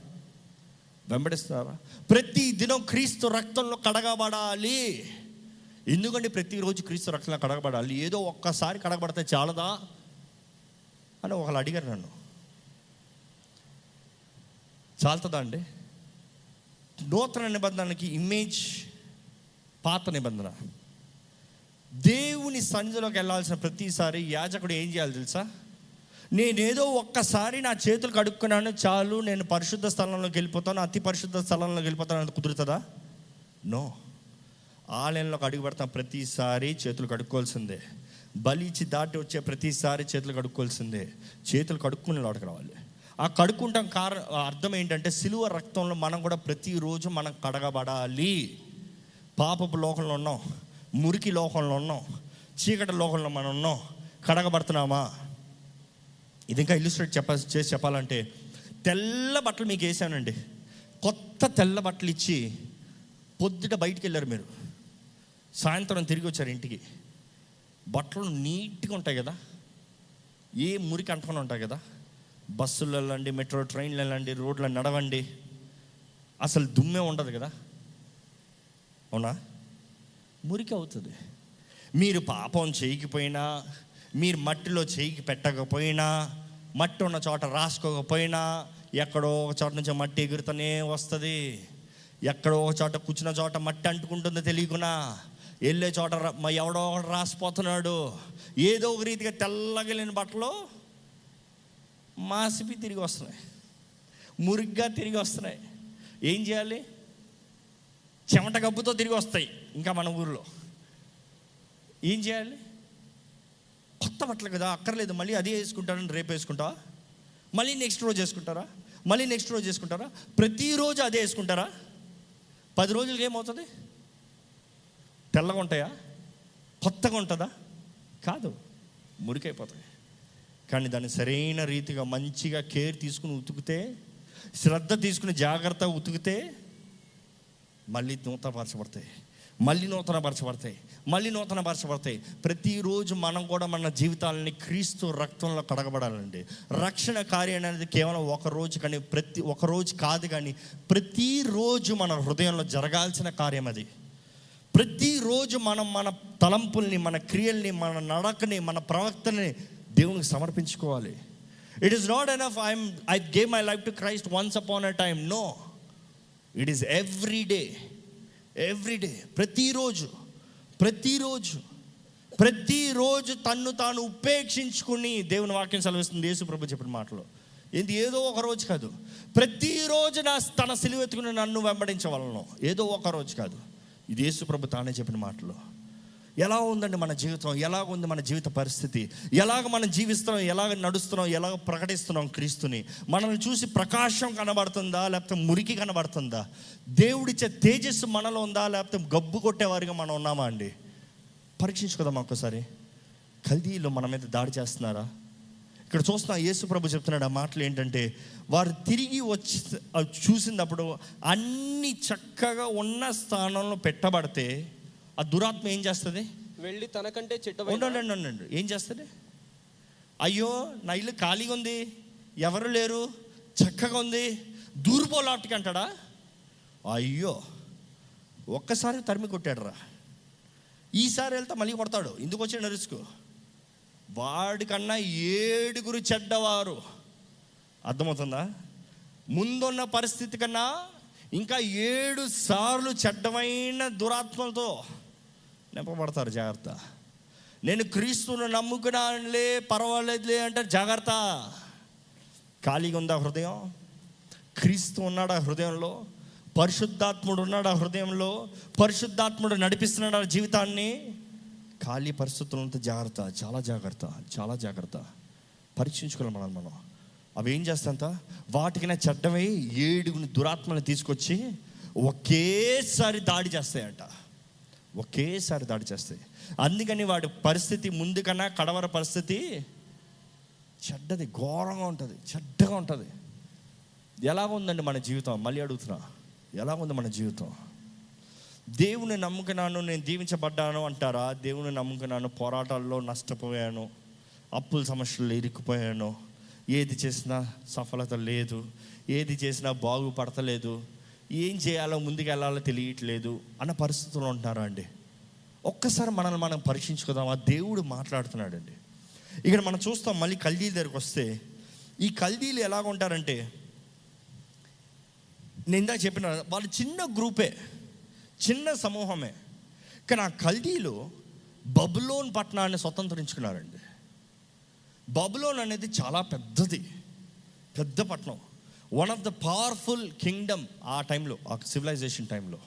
వెంబడిస్తున్నారా? ప్రతి దినం క్రీస్తు రక్తంలో కడగబడాలి. ఎందుకంటే ప్రతిరోజు క్రీస్తు రక్తంలో కడగబడాలి? ఏదో ఒక్కసారి కడగబడితే చాలదా? అని ఒకళ్ళు అడిగారు నన్ను. చాలుతుందా అండి? నూతన నిబంధనకి ఇమేజ్ పాత నిబంధన. దేవుని సన్నిధిలోకి వెళ్ళాల్సిన ప్రతిసారి యాజకుడు ఏం చేయాలి తెలుసా? నేనేదో ఒక్కసారి నా చేతులు కడుక్కున్నాను చాలు నేను పరిశుద్ధ స్థలంలోకి వెళ్ళిపోతాను అతి పరిశుద్ధ స్థలంలోకి వెళ్ళిపోతాను అది కుదురుతుందా? నో. ఆలయంలోకి అడుగు పెడతాం ప్రతిసారి చేతులు కడుక్కోవాల్సిందే బలిచి దాటి వచ్చే ప్రతిసారి చేతులు కడుక్కోవాల్సిందే చేతులు కడుక్కుని లోటుకు రావాలి. ఆ కడుక్కుంటాం కార అర్థం ఏంటంటే సిలువ రక్తంలో మనం కూడా ప్రతిరోజు మనం కడగబడాలి. పాపపు లోకంలో ఉన్నాం మురికి లోకంలో ఉన్నాం చీకటి లోకంలో మనం ఉన్నాం కడగబడుతున్నామా? ఇది ఇంకా ఇల్లుస్ట్రేట్ చెప్ప చేసి చెప్పాలంటే తెల్ల బట్టలు మీకు వేసానండి. కొత్త తెల్ల బట్టలు ఇచ్చి పొద్దుట బయటికి వెళ్ళారు మీరు. సాయంత్రం తిరిగి వచ్చారు ఇంటికి. బట్టలు నీట్గా ఉంటాయి కదా? ఏ మురికి అంటుకొని ఉంటాయి కదా? బస్సులు వెళ్ళండి మెట్రో ట్రైన్లు వెళ్ళండి రోడ్లు నడవండి. అసలు దుమ్మే ఉండదు కదా. అవునా? మురికి అవుతుంది. మీరు పాపం చేయకపోయినా మీరు మట్టిలో చేయికి పెట్టకపోయినా మట్టి ఉన్న చోట రాసుకోకపోయినా ఎక్కడో ఒక చోట నుంచి మట్టి ఎగురుతూనే వస్తుంది. ఎక్కడో ఒక చోట కూర్చున్న చోట మట్టి అంటుకుంటుందో తెలియకున్నా వెళ్ళే చోట ర- మ- ఎవడో ఒకడు రాసిపోతున్నాడు. ఏదో ఒక రీతిగా తెల్లగా బట్టలు మాసిపి తిరిగి వస్తున్నాయి. మురిగ్గా తిరిగి వస్తున్నాయి. ఏం చేయాలి? చెమట గబ్బుతో తిరిగి వస్తాయి ఇంకా మన ఊర్లో. ఏం చేయాలి? కొత్త బట్టలు కదా అక్కర్లేదు. మళ్ళీ అదే వేసుకుంటారని రేపు వేసుకుంటావా? మళ్ళీ నెక్స్ట్ రోజు వేసుకుంటారా? మళ్ళీ నెక్స్ట్ రోజు వేసుకుంటారా? ప్రతిరోజు అదే వేసుకుంటారా? పది రోజులకి ఏమవుతుంది? తెల్లగా ఉంటాయా? కొత్తగా ఉంటుందా? కాదు. మురికైపోతాయి. కానీ దాన్ని సరైన రీతిగా మంచిగా కేర్ తీసుకుని ఉతికితే శ్రద్ధ తీసుకుని జాగ్రత్త ఉతికితే మళ్ళీ నూతనపరచబడతాయి మళ్ళీ నూతనపరచబడతాయి మళ్ళీ నూతనపరచబడతాయి ప్రతిరోజు మనం కూడా మన జీవితాలని క్రీస్తు రక్తంలో కడగబడాలండి. రక్షణ కార్యం అనేది కేవలం ఒక రోజు కానీ ప్రతి ఒక రోజు కాదు కానీ ప్రతిరోజు మన హృదయంలో జరగాల్సిన కార్యం అది. ప్రతిరోజు మనం మన తలంపుల్ని మన క్రియల్ని మన నడకని మన ప్రవక్తని దేవునికి సమర్పించుకోవాలి. It is not enough I'm I gave my life to Christ once upon a time no it is every day every day ప్రతిరోజు. ప్రతిరోజు. ప్రతిరోజు తన్ను తాను ఉపేక్షించుకుని దేవుని వాక్యం సెలవిస్తుంది యేసు ప్రభు చెప్పిన మాటలు. ఏంది? ఏదో ఒక రోజు కాదు. ప్రతిరోజు నా తన సిలువెత్తుకుని నన్ను వెంబడించవలను. ఏదో ఒక రోజు కాదు. ఇది యేసు ప్రభు తానే చెప్పిన మాటలు. ఎలా ఉందండి మన జీవితం? ఎలాగ ఉంది మన జీవిత పరిస్థితి? ఎలాగ మనం జీవిస్తున్నాం? ఎలాగ నడుస్తున్నాం? ఎలాగ ప్రకటిస్తున్నాం క్రీస్తుని? మనల్ని చూసి ప్రకాశం కనబడుతుందా? లేకపోతే మురికి కనబడుతుందా? దేవుడిచ్చే తేజస్సు మనలో ఉందా? లేకపోతే గబ్బు కొట్టేవారిగా మనం ఉన్నామా అండి? పరీక్షించుకుందాం ఒక్కసారి? కల్దీలో మన మీద దాడి చేస్తున్నారా? ఇక్కడ చూస్తున్నా యేసు ప్రభు చెప్తున్నాడు ఆ మాటలు ఏంటంటే వారు తిరిగి వచ్చి చూసినప్పుడు అన్ని చక్కగా ఉన్న స్థానంలో పెట్టబడితే ఆ దురాత్మ ఏం చేస్తుంది? వెళ్ళి తనకంటే చెడ్డ ఉండండి ఉండండి ఏం చేస్తుంది? అయ్యో నా ఇల్లు ఖాళీగా ఉంది. ఎవరు లేరు? చక్కగా ఉంది. దూరిపోలాటికి అంటాడా అయ్యో ఒక్కసారి తరిమి కొట్టాడు రా ఈసారి వెళ్తే మళ్ళీ కొడతాడు. ఎందుకు వచ్చిన రిస్క్? వాడికన్నా ఏడుగురు చెడ్డవారు. అర్థమవుతుందా? ముందున్న పరిస్థితి కన్నా ఇంకా ఏడు సార్లు చెడ్డమైన దురాత్మలతో నింపబడతారు జాగ్రత్త. నేను క్రీస్తును నమ్ముకున్నానులే పర్వాలేదులే అంటే జాగ్రత్త. ఖాళీగా ఉందా హృదయం? క్రీస్తు ఉన్నాడా హృదయంలో? పరిశుద్ధాత్ముడు ఉన్నాడా హృదయంలో? పరిశుద్ధాత్ముడు నడిపిస్తున్నాడా జీవితాన్ని? ఖాళీ పరిస్థితులంతా జాగ్రత్త చాలా జాగ్రత్త చాలా జాగ్రత్త. పరీక్షించుకోవాలి మనం మనం. అవి ఏం చేస్తాంత వాటికైనా చెడ్డమై ఏడుగుని దురాత్మని తీసుకొచ్చి ఒకేసారి దాడి చేస్తాయంట. ఒకేసారి దాడి చేస్తాయి. అందుకని వాడి పరిస్థితి ముందు కన్నా కడవర పరిస్థితి చెడ్డది ఘోరంగా ఉంటుంది చెడ్డగా ఉంటుంది. ఎలా ఉందండి మన జీవితం? మళ్ళీ అడుగుతున్నా. ఎలా ఉంది మన జీవితం? దేవుని నమ్ముకున్నాను నేను దీవించబడ్డాను అంటారా? దేవుని నమ్ముకున్నాను పోరాటాల్లో నష్టపోయాను అప్పుల సమస్యలు ఇరుక్కుపోయాను. ఏది చేసినా సఫలత లేదు ఏది చేసినా బాగుపడతలేదు. ఏం చేయాలో ముందుకు వెళ్ళాలో తెలియట్లేదు అన్న పరిస్థితుల్లో ఉంటున్నారా అండి? ఒక్కసారి మనల్ని మనం పరీక్షించుకుందాం ఆ దేవుడు మాట్లాడుతున్నాడండి. ఇక్కడ మనం చూస్తాం మళ్ళీ కల్దీల దగ్గరకు వస్తే ఈ కల్దీలు ఎలాగ ఉంటారంటే నేను ఇందాక చెప్పిన వాళ్ళు చిన్న గ్రూపే చిన్న సమూహమే. కానీ ఆ కల్దీలు బబులోన్ పట్టణాన్ని స్వతంత్రించుకున్నారండి. బబులోన్ అనేది చాలా పెద్దది పెద్ద పట్టణం. One of the powerful kingdom ఆ టైంలో ఆ సివిలైజేషన్ టైంలో.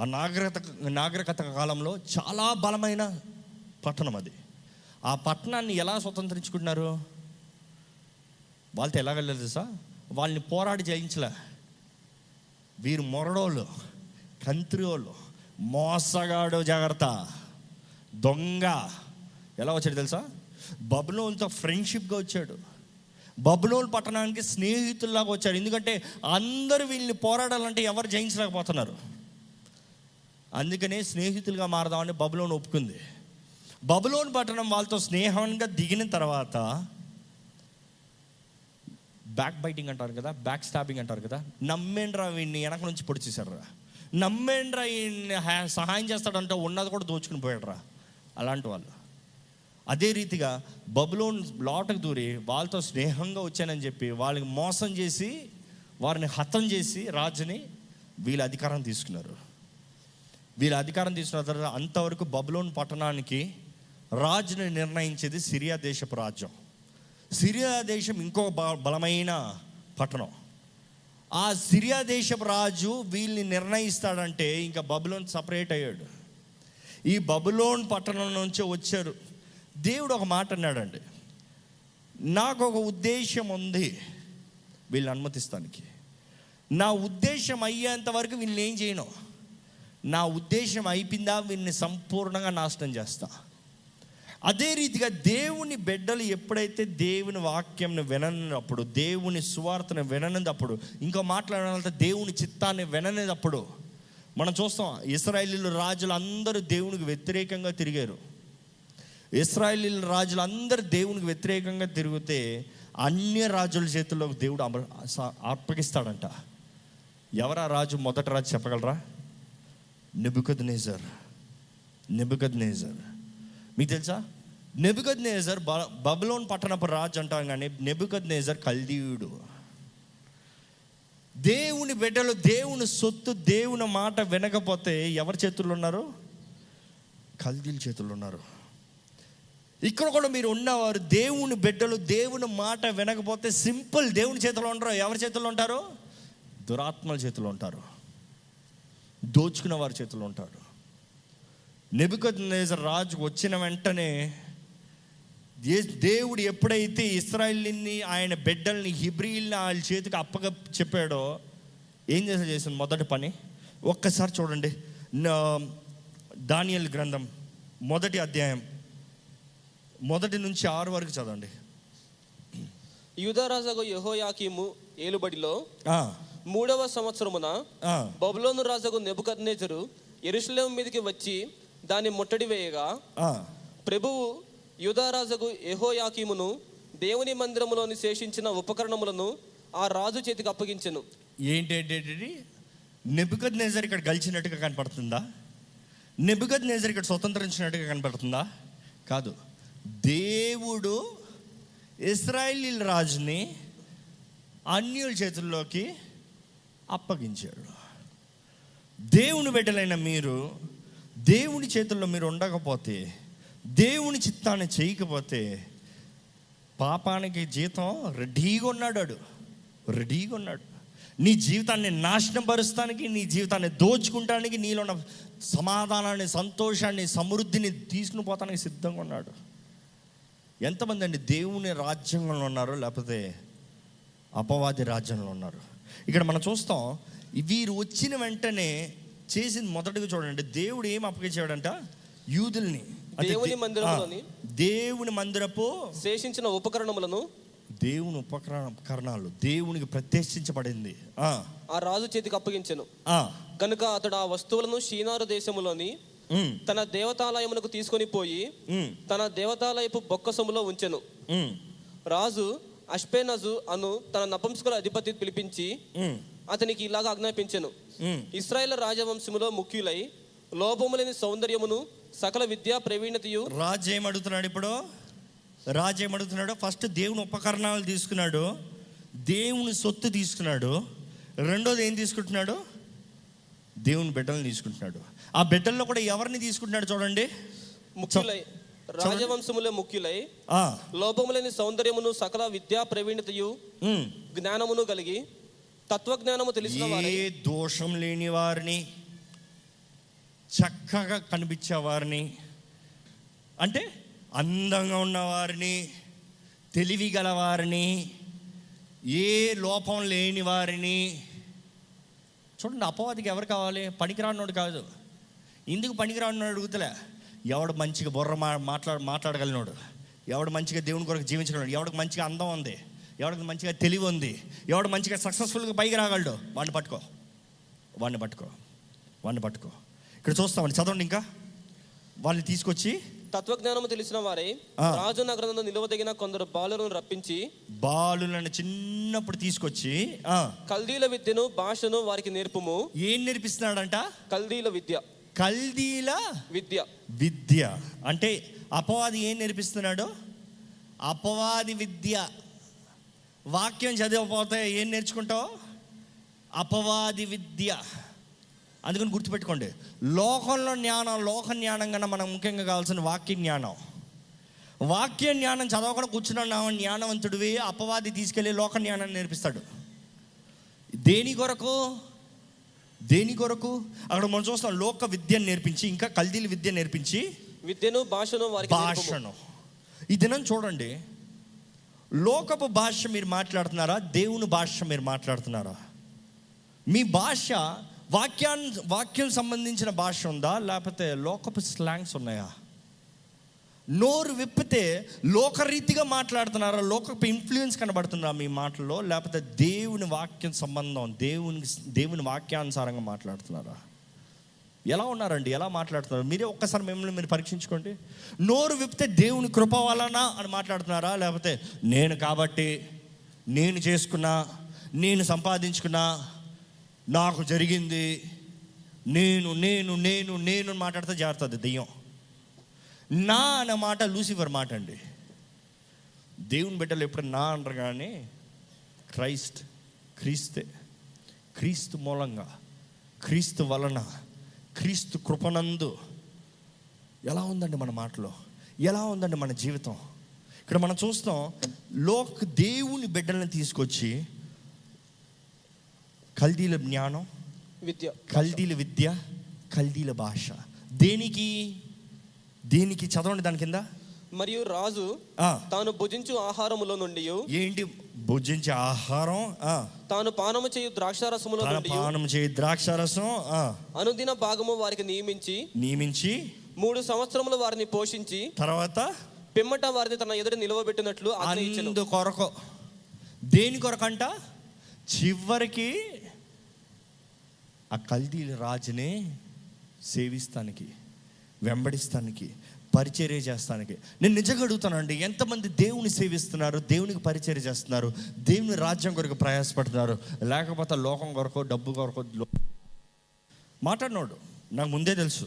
ఆ నాగరికత నాగరికత కాలంలో చాలా బలమైన పట్టణం అది. ఆ పట్టణాన్ని ఎలా స్వతంత్రించుకుంటున్నారు వాళ్ళతో ఎలా వెళ్ళలేదు తెలుసా? వాళ్ళని పోరాడి జయించలే. వీరు మొరడోళ్ళు కంత్రియోళ్ళు మోసగాడు జాగ్రత్త. దొంగ. ఎలా వచ్చాడు తెలుసా? బబులోన్తో ఫ్రెండ్షిప్గా వచ్చాడు. బబులోన్ పట్టణానికి స్నేహితుల్లాగా వచ్చాడు. ఎందుకంటే అందరూ వీళ్ళని పోరాడాలంటే ఎవరు జయించలేకపోతున్నారు. అందుకనే స్నేహితులుగా మారదామని బబులోన్ ఒప్పుకుంది. బబులోన్ పట్టణం వాళ్ళతో స్నేహంగా దిగిన తర్వాత బ్యాక్ బైటింగ్ అంటారు కదా బ్యాక్ స్టాబింగ్ అంటారు కదా నమ్మేండ్రా వీడిని వెనక నుంచి పొడిచేశారు నమ్మేండ్రా ఈయన్ని సహాయం చేస్తాడంటే ఉన్నది కూడా దోచుకుని పోయాడురా అలాంటి వాళ్ళు. అదే రీతిగా బబులోన్ లోటకు దూరి వాళ్ళతో స్నేహంగా వచ్చానని చెప్పి వాళ్ళకి మోసం చేసి వారిని హతం చేసి రాజుని వీళ్ళ అధికారం తీసుకున్నారు. వీళ్ళ అధికారం తీసుకున్న తర్వాత అంతవరకు బబులోన్ పట్టణానికి రాజుని నిర్ణయించేది సిరియా దేశపు రాజ్యం. సిరియా దేశం ఇంకో బ- బలమైన పట్టణం. ఆ సిరియా దేశపు రాజు వీళ్ళని నిర్ణయిస్తాడంటే ఇంకా బబులోన్ సపరేట్ అయ్యాడు. ఈ బబులోన్ పట్టణం నుంచి వచ్చారు. దేవుడు ఒక మాట అన్నాడండి. నాకు ఒక ఉద్దేశం ఉంది. వీళ్ళు అనుమతిస్తానికి. నా ఉద్దేశం అయ్యేంత వరకు వీళ్ళని ఏం చేయను. నా ఉద్దేశం అయిపోయిందా? వీళ్ళని సంపూర్ణంగా నాశనం చేస్తా. అదే రీతిగా దేవుని బిడ్డలు ఎప్పుడైతే దేవుని వాక్యంను విననప్పుడు దేవుని సువార్తను విననప్పుడు ఇంకా మాట్లాడాలంటే దేవుని చిత్తాన్ని విననేటప్పుడు మనం చూస్తాం ఇస్రాయిలీలు రాజులు అందరూ దేవునికి వ్యతిరేకంగా తిరిగారు. ఇస్రాయేలీల రాజులు అందరూ దేవునికి వ్యతిరేకంగా తిరిగితే అన్య రాజుల చేతుల్లో దేవుడు అమర అప్పగిస్తాడంట ఎవరా రాజు మొదటి రాజు చెప్పగలరా? నిబుకద్ నేజర్ నిబుకద్ నేజర్ మీకు తెలుసా? నెబుకద్ నేజర్ బ బబులోన్ పట్టణపు రాజు అంటాం కానీ నెబుకద్ నేజర్ కల్దీయుడు. దేవుని బిడ్డలు దేవుని సొత్తు దేవుని మాట వినకపోతే ఎవరి చేతుల్లో ఉన్నారు? కల్దీల చేతుల్లో ఉన్నారు. ఇక్కడ కూడా మీరు ఉన్నవారు దేవుని బిడ్డలు దేవుని మాట వినకపోతే సింపుల్ దేవుని చేతిలో ఉండరు. ఎవరి చేతిలో ఉంటారు? దురాత్మల చేతిలో ఉంటారు. దోచుకున్న వారి చేతిలో ఉంటారు. నెబుకద్ రాజు వచ్చిన వెంటనే దేవుడు ఎప్పుడైతే ఇస్రాయిల్ని ఆయన బిడ్డల్ని హిబ్రిల్ని వాళ్ళ చేతికి అప్పగ చెప్పాడో ఏం చేసా చేసింది మొదటి పని ఒక్కసారి చూడండి. దానియల్ గ్రంథం మొదటి అధ్యాయం. మొదటి నుంచి ఆరు వరకు చదవండి. యూదరాజగు యెహోయాకీము ఏలుబడిలో మూడవ సంవత్సరమున బబులోను రాజగు నెబుకద్నేజరు ఎరుషలేం మీదకి వచ్చి దాన్ని ముట్టడి వేయగా. ప్రభువు యూదారాజగు యెహోయాకీమును దేవుని మందిరములోని శేషించిన ఉపకరణములను ఆ రాజు చేతికి అప్పగించెను. ఏంటేంటి నెబుకద్ నేజర్ ఇక్కడ గెలిచినట్టుగా కనపడుతుందా? నెబుకద్ నేజర్ ఇక్కడ స్వతంత్రించినట్టుగా కనపడుతుందా? కాదు. దేవుడు ఇస్రాయేలీల రాజుని అన్యుల చేతుల్లోకి అప్పగించాడు. దేవుని బిడ్డలైన మీరు దేవుని చేతుల్లో మీరు ఉండకపోతే దేవుని చిత్తాన్ని చేయకపోతే పాపానికి జీతం రెడీగా ఉన్నాడు రెడీగా ఉన్నాడు. నీ జీవితాన్ని నాశనం పరుస్తానికి నీ జీవితాన్ని దోచుకుంటానికి నీలో ఉన్న సమాధానాన్ని సంతోషాన్ని సమృద్ధిని తీసుకుని పోతానికి సిద్ధంగా ఉన్నాడు. ఎంతమంది అండి? దేవుని రాజ్యంలో ఉన్నారు లేకపోతే అపవాది రాజ్యంలో ఉన్నారు? ఇక్కడ మనం చూస్తాం వీరు వచ్చిన వెంటనే చేసింది మొదటగా చూడండి. దేవుడు ఏం అప్పగించాడంట యూదుల్ని. దేవుని ఆ, దేవుని మందిరపు శేషించిన ఉపకరణములను దేవుని ఉపకరణాలు దేవునికి ప్రతిష్ఠించబడింది ఆ, రాజు చేతికి అప్పగించెను. ఆ, కనుక అతడు ఆ వస్తువులను షీనారు దేశములోని ఉమ్, తన దేవతాలయమునకు తీసుకొని పోయి తన దేవతాలయపు బొక్కసములో ఉంచెను. రాజు అష్పేనజు అను తన నపంసకుల అధిపతి పిలిపించి అతనికి ఇలాగ ఆజ్ఞాపించెను. ఇస్రాయేల్ రాజవంశములో ముఖ్యులై లోపములేని సౌందర్యమును సకల విద్యా ప్రవీణతయు రాజు ఏం అడుగుతున్నాడు ఇప్పుడు? రాజు ఏం అడుగుతున్నాడు ఫస్ట్ దేవుని ఉపకరణాలు తీసుకున్నాడు. దేవుని సొత్తు తీసుకున్నాడు. రెండోది ఏం తీసుకుంటున్నాడు? దేవుని బిడ్డలను తీసుకుంటున్నాడు. ఆ బిడ్డల్లో కూడా ఎవరిని తీసుకుంటున్నాడు చూడండి? ముఖ్యులై రాజవంశములో ముఖ్యులై. ఆ, లోపములేని సౌందర్యమును సకల విద్యా ప్రవీణతయు. జ్ఞానమును కలిగి తత్వజ్ఞానము తెలిసిన వారై. ఏ దోషం లేని వారిని చక్కగా కనిపించే వారిని అంటే అందంగా ఉన్నవారిని తెలివి గల వారిని ఏ లోపం లేని వారిని చూడండి అపవాదికి ఎవరు కావాలి? పనికిరానోడు కాదు. ఎందుకు పనికిరానోడు అడుగుతలే? ఎవడు మంచిగా బుర్ర మా మాట్లాడ మాట్లాడగలిగినోడు. ఎవడు మంచిగా దేవుని కొరకు జీవించగలడు ఎవడికి మంచిగా అందం ఉంది. ఎవడికి మంచిగా తెలివి ఉంది. ఎవడు మంచిగా సక్సెస్ఫుల్గా పైకి రాగలడు. వాడిని పట్టుకో. వాడిని పట్టుకో. వాడిని పట్టుకో. ఇక్కడ చూస్తామండి. చదవండి ఇంకా. వాళ్ళని తీసుకొచ్చి తత్వజ్ఞానము తెలిసిన వారై. రాజు నగరంలో నిలవదగిన కొందరు బాలులను రప్పించి బాలులను చిన్నప్పుడు తీసుకొచ్చి కల్దీల విద్యను భాషను వారికి నేర్పుము. ఏం నేర్పిస్తున్నాడంట? కల్దీల విద్య. కల్దీల విద్య. విద్య. అంటే అపవాది ఏం నేర్పిస్తున్నాడు? అపవాది విద్య. వాక్యం చదవకపోతే ఏం నేర్చుకుంటావు? అపవాది విద్య. అందుకని గుర్తుపెట్టుకోండి. లోకంలో జ్ఞానం లోక జ్ఞానం కన్నా మనం ముఖ్యంగా కావాల్సిన వాక్య జ్ఞానం. వాక్య జ్ఞానం చదవకుండా కూర్చున్నావు జ్ఞానవంతుడివి అపవాది తీసుకెళ్ళి లోక జ్ఞానాన్ని నేర్పిస్తాడు. దేని కొరకు? దేని కొరకు? అక్కడ మనం చూస్తాం లోక విద్యను నేర్పించి ఇంకా కల్దీల విద్య నేర్పించి విద్యను భాషను వారికి. భాషను. ఈ దినం చూడండి. లోకపు భాష మీరు మాట్లాడుతున్నారా? దేవుని భాష మీరు మాట్లాడుతున్నారా? మీ భాష వాక్యాన్ వాక్యం సంబంధించిన భాష ఉందా? లేకపోతే లోకపు స్లాంగ్స్ ఉన్నాయా? నోరు విప్పితే లోకరీతిగా మాట్లాడుతున్నారా? లోకపు ఇన్ఫ్లుయెన్స్ కనబడుతుందా మీ మాటల్లో? లేకపోతే దేవుని వాక్యం సంబంధం దేవుని దేవుని వాక్యానుసారంగా మాట్లాడుతున్నారా? ఎలా ఉన్నారండి? ఎలా మాట్లాడుతున్నారు? మీరే ఒక్కసారి మిమ్మల్ని మీరు పరీక్షించుకోండి. నోరు విప్పితే దేవుని కృప వలన అని మాట్లాడుతున్నారా? లేకపోతే నేను కాబట్టి నేను చేసుకున్నా నేను సంపాదించుకున్నా నాకు జరిగింది నేను నేను నేను నేను మాట్లాడితే జాగ్రత్త దెయ్యం. నా అనే మాట లూసిఫర్ మాట అండి. దేవుని బిడ్డలు ఎప్పుడు నా అంటారు కానీ క్రైస్ట్ క్రీస్తే క్రీస్తు మూలంగా క్రీస్తు వలన క్రీస్తు కృపనందు ఎలా ఉందండి మన మాటలో? ఎలా ఉందండి మన జీవితం? ఇక్కడ మనం చూస్తాం లోక్ దేవుని బిడ్డల్ని తీసుకొచ్చి కల్దీల జ్ఞానం విద్య. కల్దీల విద్య కల్దీల భాష. దేనికి? దేనికి చదవండి దాని కింద? మరియు రాజు ఆ, తాను భుజించు ఆహారములో నుండి ఏంటి భుజించే ఆహారం? తాను పానము చేయు ద్రాక్షారసములో తన నుండి పానం చేయి ద్రాక్షారసం ఆ, అనుదిన భాగము వారికి నియమించి నియమించి మూడు సంవత్సరములు వారిని పోషించి తర్వాత పిమ్మట వారిని తన ఎదుట నిలవబెట్టినట్లు. అందు కొరకు. దేని కొరకంట? చివరికి ఆ కల్దీల రాజుని సేవిస్తానికి. వెంబడిస్తానికి పరిచర్య చేస్తానికి. నేను నిజంగా అడుగుతానండి ఎంతమంది దేవుని సేవిస్తున్నారు దేవునికి పరిచర్య చేస్తున్నారు దేవుని రాజ్యం కొరకు ప్రయాసపడుతున్నారు లేకపోతే లోకం కొరకు డబ్బు కొరకు మాట్లాడినోడు నాకు ముందే తెలుసు.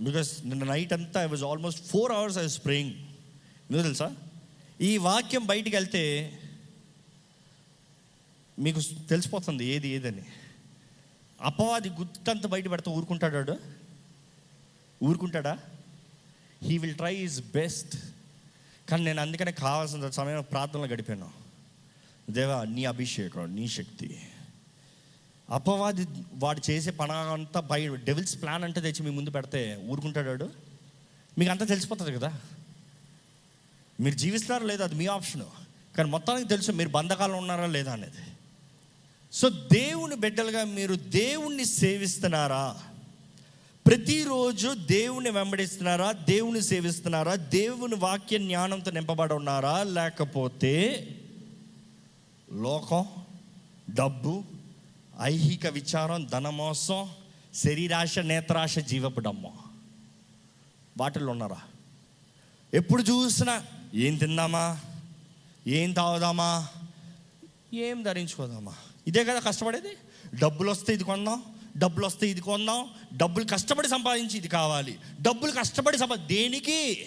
బికాస్ నిన్న నైట్ అంతా I was almost four hours I was praying ఎందుకు తెలుసా? ఈ వాక్యం బయటికి వెళ్తే మీకు తెలిసిపోతుంది ఏది ఏదని. అపవాది గుర్తంత బయట పెడతా ఊరుకుంటాడు ఊరుకుంటాడా? He will try his best కానీ నేను అందుకనే కావాల్సిన సమయం ప్రార్థనలో గడిపాను. దేవా నీ అభిషేకం నీ శక్తి. అపవాది వాడు చేసే పని అంతా బయ డెవిల్స్ ప్లాన్ అంటే తెచ్చి మీ ముందు పెడితే ఊరుకుంటాడు వాడు? మీకు అంతా తెలిసిపోతుంది కదా? మీరు జీవిస్తున్నారో లేదా? అది మీ ఆప్షన్. కానీ మొత్తానికి తెలుసు మీరు బంధకాలు ఉన్నారా లేదా అనేది. సో దేవుని బిడ్డలుగా మీరు దేవుణ్ణి సేవిస్తున్నారా? ప్రతిరోజు దేవుని వెంబడిస్తున్నారా? దేవుని సేవిస్తున్నారా? దేవుని వాక్య జ్ఞానంతో నింపబడి ఉన్నారా? లేకపోతే లోకం డబ్బు ఐహిక విచారం ధనమోసం శరీరాశ నేత్రాశ జీవపు డమ్మో. వాటిల్లో ఉన్నారా? ఎప్పుడు చూసినా ఏం తిందామా? ఏం తాగుదామా? ఏం ధరించుకోదామా? ఇదే కదా కష్టపడేది? డబ్బులు వస్తే ఇది కొందాం డబ్బులు వస్తే ఇది కొందాం డబ్బులు కష్టపడి సంపాదించి ఇది కావాలి. డబ్బులు కష్టపడి సంపా దేనికి?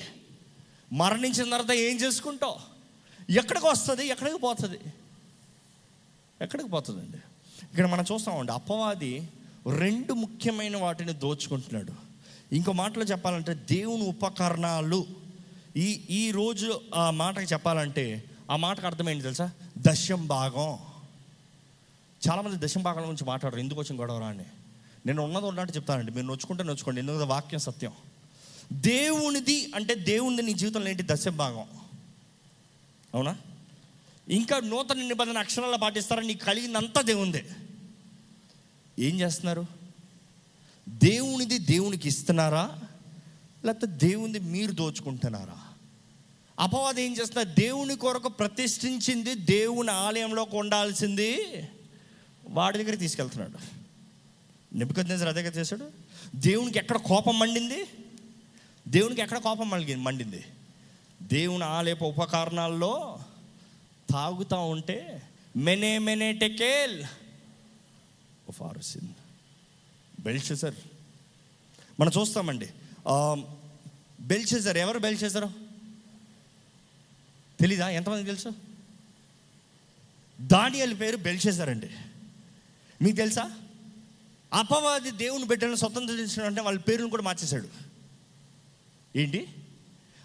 మరణించిన తర్వాత ఏం చేసుకుంటావు? ఎక్కడికి వస్తుంది? ఎక్కడికి పోతుంది? ఎక్కడికి పోతుందండి? ఇక్కడ మనం చూస్తామండి అపవాది రెండు ముఖ్యమైన వాటిని దోచుకుంటున్నాడు. ఇంకో మాటలో చెప్పాలంటే దేవుని ఉపకరణాలు. ఈ ఈ రోజు ఆ మాటకి చెప్పాలంటే ఆ మాటకు అర్థమైంది తెలుసా? దశం భాగం. చాలామంది దశం భాగం గురించి మాట్లాడరు ఎందుకు వచ్చిన గొడవరా అని నేను ఉన్నది ఉన్నట్టు చెప్తానండి. మీరు నొచ్చుకుంటే నొచ్చుకోండి. ఎందుకంటే వాక్యం సత్యం. దేవునిది అంటే దేవునిది నీ జీవితంలో ఏంటి? దశం భాగం అవునా? ఇంకా నూతన నిబంధన అక్షరాలు పాటిస్తారా? నీకు కలిగిందంతా దేవుందే ఏం చేస్తున్నారు? దేవునిది దేవునికి ఇస్తున్నారా? లేకపోతే దేవునిది మీరు దోచుకుంటున్నారా? అపవాదం ఏం చేస్తున్నారు? దేవుని కొరకు ప్రతిష్ఠించింది దేవుని ఆలయంలోకి ఉండాల్సింది వాడి దగ్గరికి తీసుకెళ్తున్నాడు. నిపుకొద్దు అదే చేశాడు? దేవునికి ఎక్కడ కోపం మండింది? దేవునికి ఎక్కడ కోపం మళ్ళీ మండింది? దేవుని ఆలేప ఉపకరణాల్లో తాగుతూ ఉంటే మెనే మెనే టెకేల్. ఫారసిన్ బెల్షెజర్. మనం చూస్తామండి. బెల్షెజర్. ఎవరు బెల్షెజరు? తెలీదా? ఎంతమంది తెలుసు? దానియల్ పేరు బెల్షెజర్ అండి. మీకు తెలుసా? అపవాది దేవుని బిడ్డలను స్వతంత్రించడం అంటే వాళ్ళ పేరును కూడా మార్చేశాడు. ఏంటి?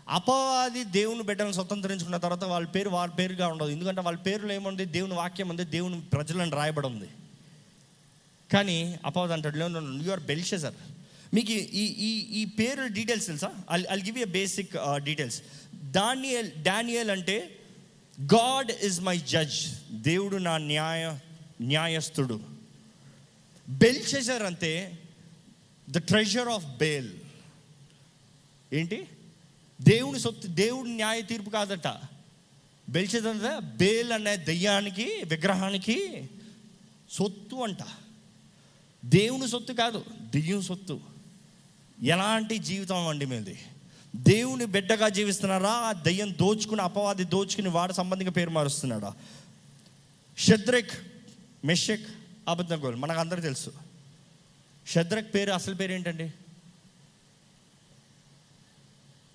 అపవాది దేవుని బిడ్డలను స్వతంత్రించుకున్న తర్వాత వాళ్ళ పేరు వాళ్ళ పేరుగా ఉండదు. ఎందుకంటే వాళ్ళ పేరులో ఏముంది? దేవుని వాక్యం ఉంది దేవుని ప్రజలను రాయబడి ఉంది. కానీ అపవాది అంటాడు లేదు యు ఆర్ బెల్షెజర్ మీకు ఈ ఈ ఈ పేరు డీటెయిల్స్ తెలుసా? I I'll give you basic details Daniel Daniel అంటే గాడ్ ఇస్ మై జడ్జ్ దేవుడు నా న్యాయ న్యాయస్థుడు. బెల్షెజర్ అంటే ద ట్రెజర్ ఆఫ్ బేల్. ఏంటి? దేవుని సొత్తు దేవుడి న్యాయ తీర్పు కాదట. బెల్చేదంతా బేల్ అనే దెయ్యానికి విగ్రహానికి సొత్తు అంట. దేవుని సొత్తు కాదు దెయ్యం సొత్తు. ఎలాంటి జీవితం అండి మీది? దేవుని బిడ్డగా జీవిస్తున్నారా? ఆ దయ్యం దోచుకుని అపవాది దోచుకుని వాడి సంబంధింగా పేరు మారుస్తున్నాడా? షద్రిక్ మెషక్ అబద్ధగోల్ మనకు అందరూ తెలుసు. షద్రక్ పేరు అసలు పేరు ఏంటండి?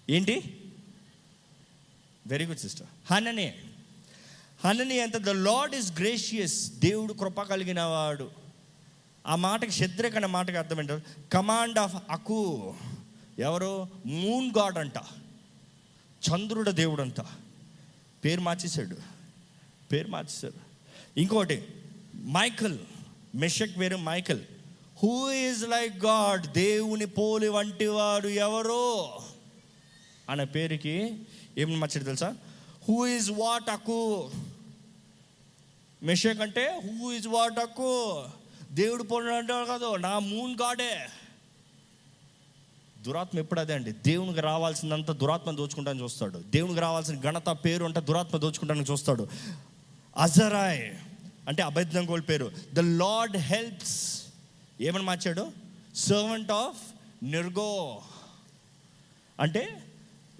ఏంటి? వెరీ గుడ్ సిస్టర్ హననే. హనని అంత ద లార్డ్ ఇస్ గ్రేషియస్ దేవుడు కృప కలిగిన వాడు. ఆ మాటకి శద్రక్ అనే మాటకి అర్థం ఏంటారు కమాండ్ ఆఫ్ అకు ఎవరు? మూన్ గాడ్ అంట. చంద్రుడ దేవుడు అంట. పేరు మార్చేశాడు. పేరు మార్చేశాడు. ఇంకోటి మైకల్ మెషక్ వేరు Michael. Who is like God దేవుని పోలి వంటి వాడు ఎవరో? అనే పేరుకి ఏమి మార్చాడు తెలుసా? హూ ఈజ్ వాట్ అకు మెషక్ అంటే హూ ఇస్ వాట్ అక్కు దేవుడు పోలిన అంటాడు కాదు నా మూన్ గాడే. దురాత్మ ఎప్పుడు అదే అండి? దేవునికి రావాల్సినంత దురాత్మ దోచుకుంటానికి చూస్తాడు. దేవునికి రావాల్సిన ఘనత పేరు అంటే దురాత్మ దోచుకుంటానికి చూస్తాడు. అజరాయ్. అంటే అభ్యర్థంగోల్ పేరు ద లార్డ్ హెల్ప్స్ ఏమని మార్చాడు? సర్వెంట్ ఆఫ్ నిర్గో అంటే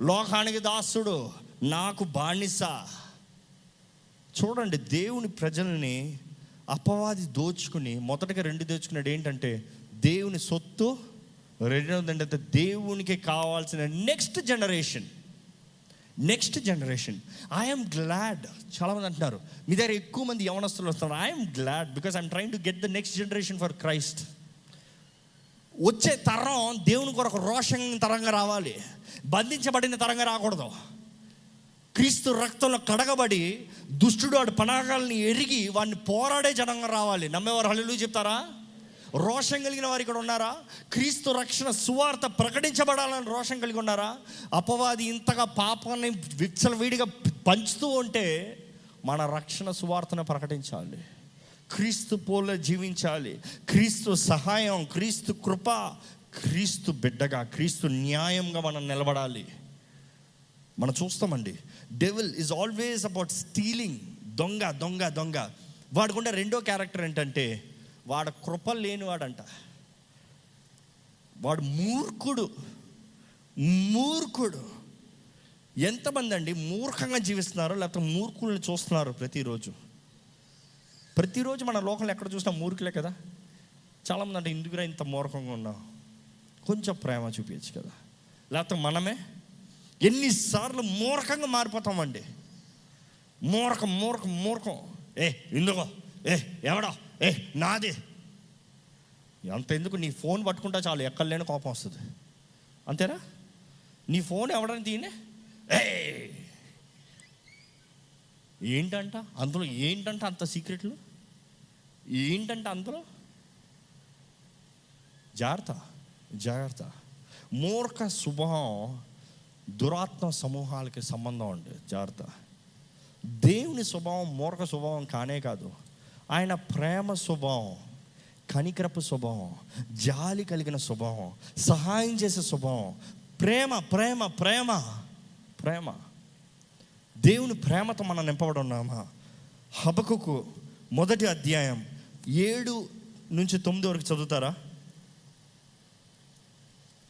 లోకానికి దాసుడు నాకు బానిస. చూడండి దేవుని ప్రజల్ని అపవాది దోచుకుని మొదటగా రెండు దోచుకున్నాడు ఏంటంటే దేవుని సొత్తు రెండవది ఏంటంటే దేవునికి కావాల్సిన next generation next generation I'm glad చాలామంది అంటున్నారు మీ దగ్గర ఎక్కువ మంది యవనస్తులు వస్తున్నారు. I'm glad because I'm trying to get the next generation for Christ వచ్చే తరం దేవుని కొరకు రోషన్ తరంగా రావాలి. బంధించబడిన తరంగా రాకూడదు. క్రీస్తు రక్తంలో కడగబడి దుష్టుడు వాడి పనాగాల్ని ఎరిగి వాడిని పోరాడే జనంగా రావాలి. నమ్మేవారు హల్లు చెప్తారా? రోషం కలిగిన వారు ఇక్కడ ఉన్నారా? క్రీస్తు రక్షణ సువార్త ప్రకటించబడాలని రోషం కలిగి ఉన్నారా? అపవాది ఇంతగా పాపాన్ని విచ్చలవిడిగా పంచుతూ ఉంటే మన రక్షణ సువార్తను ప్రకటించాలి. క్రీస్తు పోల జీవించాలి. క్రీస్తు సహాయం క్రీస్తు కృప క్రీస్తు బిడ్డగా క్రీస్తు న్యాయంగా మనం నిలబడాలి. మనం చూస్తామండి. Devil is always about stealing దొంగ దొంగ దొంగ. వాడుకుంటే రెండో క్యారెక్టర్ ఏంటంటే వాడు కృప లేనివాడంట వాడు మూర్ఖుడు. మూర్ఖుడు. ఎంతమంది అండి మూర్ఖంగా జీవిస్తున్నారు లేకపోతే మూర్ఖుల్ని చూస్తున్నారు ప్రతిరోజు? ప్రతిరోజు మన లోకంలో ఎక్కడ చూసినా మూర్ఖులే కదా? చాలామంది అంటే ఇందుకురా ఇంత మూర్ఖంగా ఉన్నాం కొంచెం ప్రేమ చూపించచ్చు కదా. లేకపోతే మనమే? ఎన్నిసార్లు మూర్ఖంగా మారిపోతామండి. మూర్ఖం మూర్ఖం మూర్ఖం. ఏ ఎందుకో? ఏ ఎవడో? ఏ నాదే. అంత ఎందుకు నీ ఫోన్ పట్టుకుంటా చాలు ఎక్కడ లేని కోపం వస్తుంది. అంతేనా? నీ ఫోన్ ఎవడని తీయనే ఏ! ఏంటంట? అందులో ఏంటంట అంత సీక్రెట్లు? ఏంటంట అందులో? జాగ్రత్త జాగ్రత్త. మూర్ఖ స్వభావం దురాత్మ సమూహాలకి సంబంధం ఉంది. జాగ్రత్త. దేవుని స్వభావం మూర్ఖ స్వభావం కానే కాదు. ఆయన ప్రేమ స్వభావం కనికరపు స్వభావం జాలి కలిగిన స్వభావం సహాయం చేసే స్వభావం. ప్రేమ ప్రేమ ప్రేమ ప్రేమ. దేవుని ప్రేమతో మనం నింపబడి ఉన్నామా? హబకుకు మొదటి అధ్యాయం ఏడు నుంచి తొమ్మిది వరకు చదువుతారా?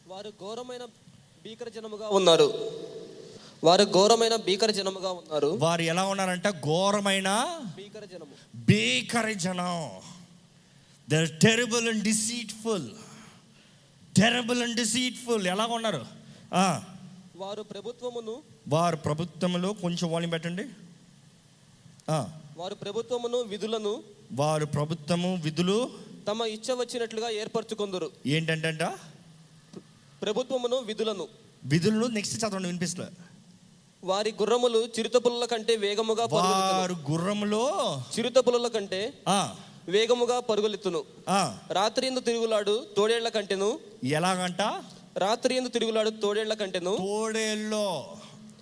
వారు ఘోరమైన భీకర జనముగా ఉన్నారు. వారు ఘోరమైన భీకర జనముగా ఉన్నారు. వారు ఎలా ఉన్నారంట ఘోరమైన భీకర జనము. బేకరి జనం. They're terrible and deceitful terrible and deceitful ఎలా ఉన్నారు? వారు ప్రభుత్వమును వారు ప్రభుత్వంలో కొంచెం వాల్యూమ్ పెట్టండి. వారు ప్రభుత్వమును విధులను వారు ప్రభుత్వము విధులు తమ ఇచ్చ వచ్చినట్లుగా ఏర్పరచుకుందరు. ఏంటంట ప్రభుత్వమును విధులను. విధులను నెక్స్ట్ చదవండి వినిపిస్తా వారి గుర్రములు చిరుతపుల్ల కంటే వేగముగా వారు గుర్రములో చిరుతపుల్ల కంటే ఆ, వేగముగా పరుగులెత్తును రాత్రి ఎందు తిరుగులాడు తోడేళ్ళ కంటెను. ఎలాగంట? రాత్రి ఎందు తిరుగులాడు తోడేళ్ళ కంటెను. తోడేల్లో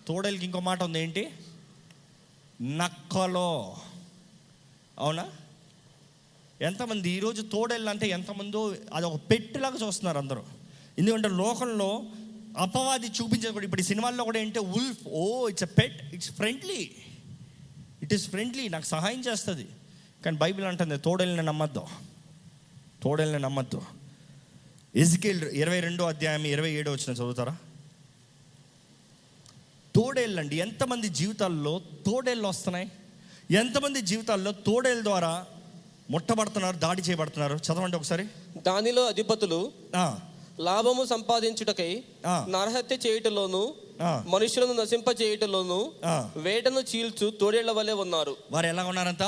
తోడేళ్ళకి ఇంకో మాట ఉంది ఏంటి? నక్కలో. అవునా? ఎంతమంది? ఈరోజు తోడేళ్ళు అంటే ఎంతమందో అది ఒక పెట్టిలాగా చూస్తున్నారు అందరూ. ఎందుకంటే లోకంలో అపవాది చూపించేది కూడా ఇప్పుడు ఈ సినిమాల్లో కూడా ఏంటంటే wolf oh it's a pet it's friendly. It is friendly నాకు సహాయం చేస్తుంది. కానీ బైబిల్ అంటుంది తోడేళ్ళని నమ్మద్దు. తోడేళ్ళని నమ్మద్దు. ఎజికేల్ ఇరవై రెండో అధ్యాయం ఇరవై ఏడో వచ్చిన చదువుతారా? తోడేళ్ళండి. ఎంతమంది జీవితాల్లో తోడేళ్ళు వస్తున్నాయి? ఎంతమంది జీవితాల్లో తోడేళ్ళ ద్వారా ముట్టబడుతున్నారు దాడి చేయబడుతున్నారు? చదవండి ఒకసారి. దానిలో అధిపతులు లాభము సంపాదించుటకై. నరహత్య చేయుటలోను. మనుషులను నశింప చేయుటలోను. వేటను చీల్చు తోడేళ్ళ వలె ఉన్నారు వారు ఎలా ఉన్నారంట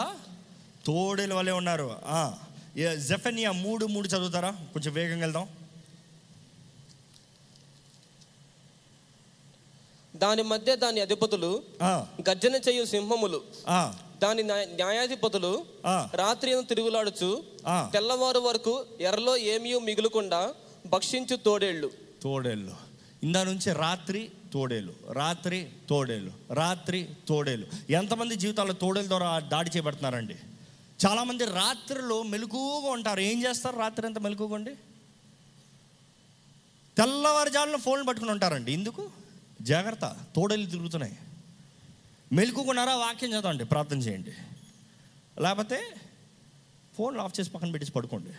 తోడేళ్ళ వల్లే ఉన్నారు జెఫెనియా మూడు మూడు చదువుతారా కొంచెం వేగంగా వెళ్దాం దాని మధ్య దాని అధిపతులు గర్జన చేయు సింహములు దాని న్యాయ- న్యాయాధిపతులు. రాత్రి తిరుగులాడుచు. తెల్లవారు వరకు ఎర్రలో ఏమీ మిగులుకుండా భక్షించు తోడేళ్ళు. తోడేళ్ళు. ఇందా నుంచి రాత్రి తోడేలు రాత్రి తోడేలు రాత్రి తోడేలు ఎంతమంది జీవితాల్లో తోడేల ద్వారా దాడి చేపడుతున్నారండి? చాలామంది రాత్రిలో మెలకుగా ఉంటారు. ఏం చేస్తారు రాత్రి ఎంత మెలకుగా తెల్లవారుజామున ఫోన్లు పట్టుకుని ఉంటారండి. ఎందుకు? జాగ్రత్త. తోడేలు తిరుగుతున్నాయి. మెలకుకున్నారా వాక్యం చదవండి. ప్రార్థన చేయండి. లేకపోతే ఫోన్లు ఆఫ్ చేసి పక్కన పెట్టేసి పడుకోండి.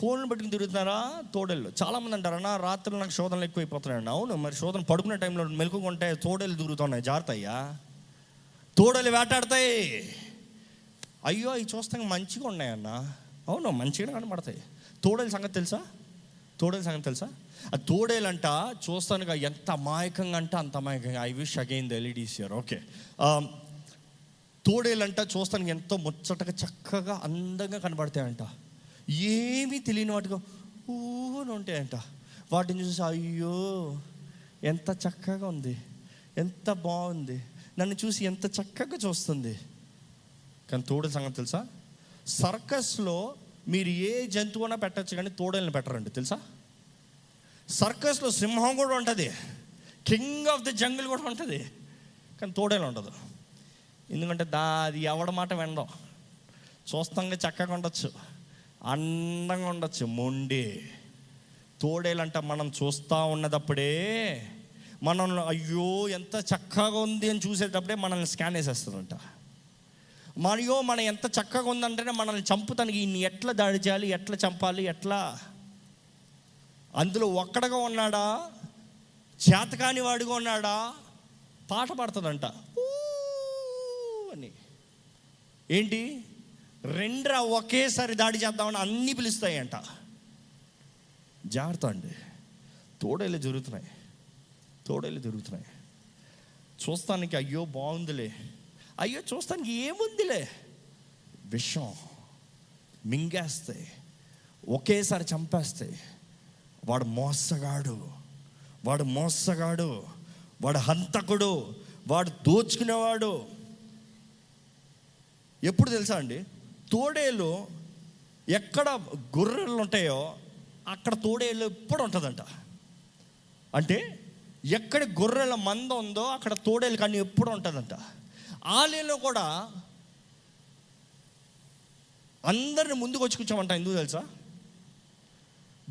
ఫోన్లు పెట్టుకుని తిరుగుతున్నారా? తోడేళ్ళు. చాలామంది అంటారు అన్న రాత్రులు నాకు శోధనలు ఎక్కువైపోతున్నాయండి. అవును మరి శోధన పడుకునే టైంలో మెలకుగా తోడేలు తిరుగుతున్నాయి జాగ్రత్త అయ్యా తోడలు వేటాడతాయి. అయ్యో అవి చూస్తాం మంచిగా ఉన్నాయన్న. అవును మంచిగా కనబడతాయి. తోడేల సంగతి తెలుసా? తోడేల సంగతి తెలుసా? ఆ తోడేలంట చూస్తానుగా ఎంత అమాయకంగా అంటే అంత అమాయకంగా. I wish again the LEDs year okay తోడేలంట చూస్తానికి ఎంతో ముచ్చటగా చక్కగా అందంగా కనబడతాయంట. ఏమీ తెలియని వాటిగా ఊని ఉంటాయంట. వాటిని చూసి అయ్యో ఎంత చక్కగా ఉంది ఎంత బాగుంది నన్ను చూసి ఎంత చక్కగా చూస్తుంది. కానీ తోడేల సంగతి తెలుసా? సర్కస్లో మీరు ఏ జంతువునా పెట్టచ్చు కానీ తోడల్ని పెట్టరండి తెలుసా? సర్కస్లో సింహం కూడా ఉంటుంది కింగ్ ఆఫ్ ది జంగిల్ కూడా ఉంటుంది కానీ తోడేలు ఉండదు. ఎందుకంటే దా అది ఎవడ మాట వినడం చూస్తాంగా చక్కగా ఉండొచ్చు. అందంగా ఉండొచ్చు. మొండి. తోడేలంట మనం చూస్తూ ఉన్నదప్పుడే మనం అయ్యో ఎంత చక్కగా ఉంది అని చూసేటప్పుడే మనల్ని స్కాన్ వేసేస్తుందంట మరియు మనం ఎంత చక్కగా ఉందంటేనే మనల్ని చంపుతానికి ఈయన్ని ఎట్లా దాడి చేయాలి ఎట్లా చంపాలి ఎట్లా? అందులో ఒక్కడగా ఉన్నాడా? చేతకాని వాడిగా ఉన్నాడా? పాట పాడుతుందంట. అని. ఏంటి? రెండ్రా ఒకేసారి దాడి చేద్దామని అన్నీ పిలుస్తాయంట. జాగ్రత్త అండి. తోడేళ్ళు జరుగుతున్నాయి. తోడేళ్ళు జరుగుతున్నాయి. చూస్తానికి అయ్యో బాగుందిలే. అయ్యో చూస్తానికి ఏముందిలే. విషం మింగేస్తాయి. ఒకేసారి చంపేస్తాయి. వాడు మోసగాడు. వాడు మోసగాడు. వాడు హంతకుడు. వాడు దోచుకునేవాడు. ఎప్పుడు తెలుసా అండి? తోడేలు ఎక్కడ గొర్రెలు ఉంటాయో అక్కడ తోడేలు ఎప్పుడు ఉంటుందంట. అంటే ఎక్కడ గొర్రెల మంద ఉందో అక్కడ తోడేలు కానీ ఎప్పుడు ఉంటుందంట. ఆలయంలో కూడా అందరిని ముందుకు వచ్చి కూర్చోమంట ఎందుకు తెలుసా?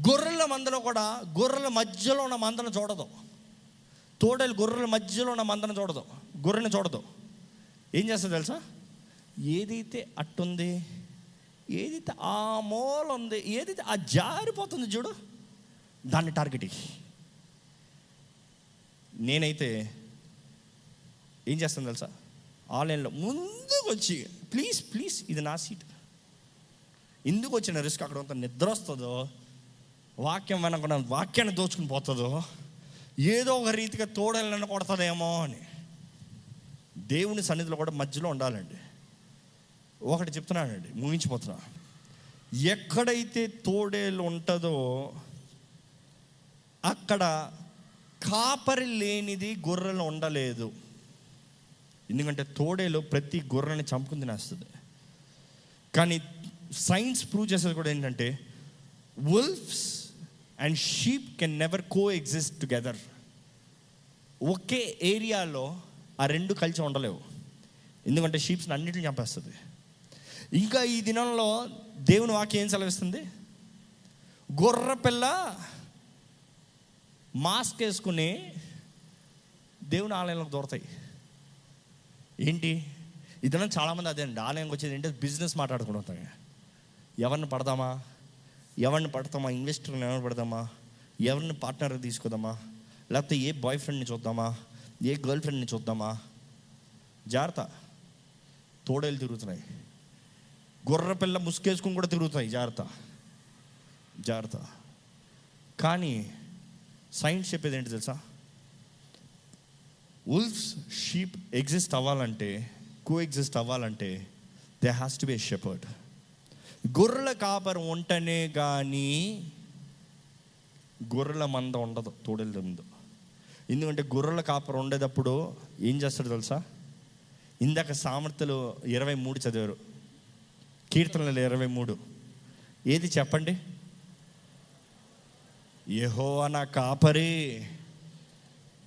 గొర్రెల మందలో కూడా గొర్రెల మధ్యలో ఉన్న మందను చూడదు. తోడేలు గొర్రెల మధ్యలో ఉన్న మందను చూడదు. గొర్రెని చూడదు. ఏం చేస్తుంది తెలుసా? ఏదైతే అట్టుంది ఏదైతే ఆ మూల ఉంది ఏదైతే ఆ జారిపోతుంది చూడు దాన్ని టార్గెట్ నేనైతే ఏం చేస్తాను తెలుసా? ఆన్లైన్లో ముందుకు వచ్చి ప్లీజ్ ప్లీజ్ ఇది నా సీట్ ఎందుకు వచ్చిన రిస్క్ అక్కడ అంత నిద్ర వస్తుందో వాక్యం వెనకుండా వాక్యాన్ని దోచుకుని పోతుందో ఏదో ఒక రీతిగా తోడలను కొడతాదేమో అని. దేవుని సన్నిధిలో కూడా మధ్యలో ఉండాలండి. ఒకటి చెప్తున్నానండి ముగించిపోతున్నా. ఎక్కడైతే తోడేలు ఉంటుందో అక్కడ కాపరి లేనిది గొర్రెలు ఉండలేదు. ఎందుకంటే తోడేలు ప్రతి గొర్రెని చంపుకుని తినేస్తుంది. కానీ సైన్స్ ప్రూవ్ చేసేది కూడా ఏంటంటే wolves and sheep can never coexist together ఒకే ఏరియాలో ఆ రెండు కలిసి ఉండలేవు. ఎందుకంటే షీప్స్ని అన్నిటిని చంపేస్తుంది. ఇంకా ఈ దినంలో దేవుని వాక్యం ఏం సెలవిస్తుంది? గొర్రపిల్ల మాస్క్ వేసుకుని దేవుని ఆలయంలోకి దొరుకుతాయి ఏంటి? ఇదన్నా చాలామంది అదే అండి ఆలయంకి వచ్చేది ఏంటి? బిజినెస్ మాట్లాడుకుంటాం ఎవరిని పడదామా ఎవరిని పడతామా? ఇన్వెస్టర్ని ఎవరిని పడదామా ఎవరిని పార్ట్నర్ తీసుకుందామా? లేకపోతే ఏ బాయ్ ఫ్రెండ్ని చూద్దామా? ఏ గర్ల్ ఫ్రెండ్ని చూద్దామా? జాగ్రత్త. తోడేలు తిరుగుతున్నాయి. గొర్ర పిల్ల ముసుకేసుకుని కూడా తిరుగుతాయి. జాగ్రత్త. జాగ్రత్త. కానీ సైన్స్ చెప్పేది ఏంటి తెలుసా? ఉల్ఫ్స్ షీప్ ఎగ్జిస్ట్ అవ్వాలంటే కో ఎగ్జిస్ట్ అవ్వాలంటే they has to be a shepherd గొర్రెల కాపరం ఉంటనే కానీ గొర్రెల మంద ఉండదు తోడేల ముందు ఎందుకంటే గొర్రెల కాపరం ఉండేటప్పుడు ఏం చేస్తాడు తెలుసా? ఇందాక సామర్థ్యలు ఇరవై మూడు చదివారు. కీర్తనలు ఇరవై మూడు. ఏది చెప్పండి? యహో నా కాపరి.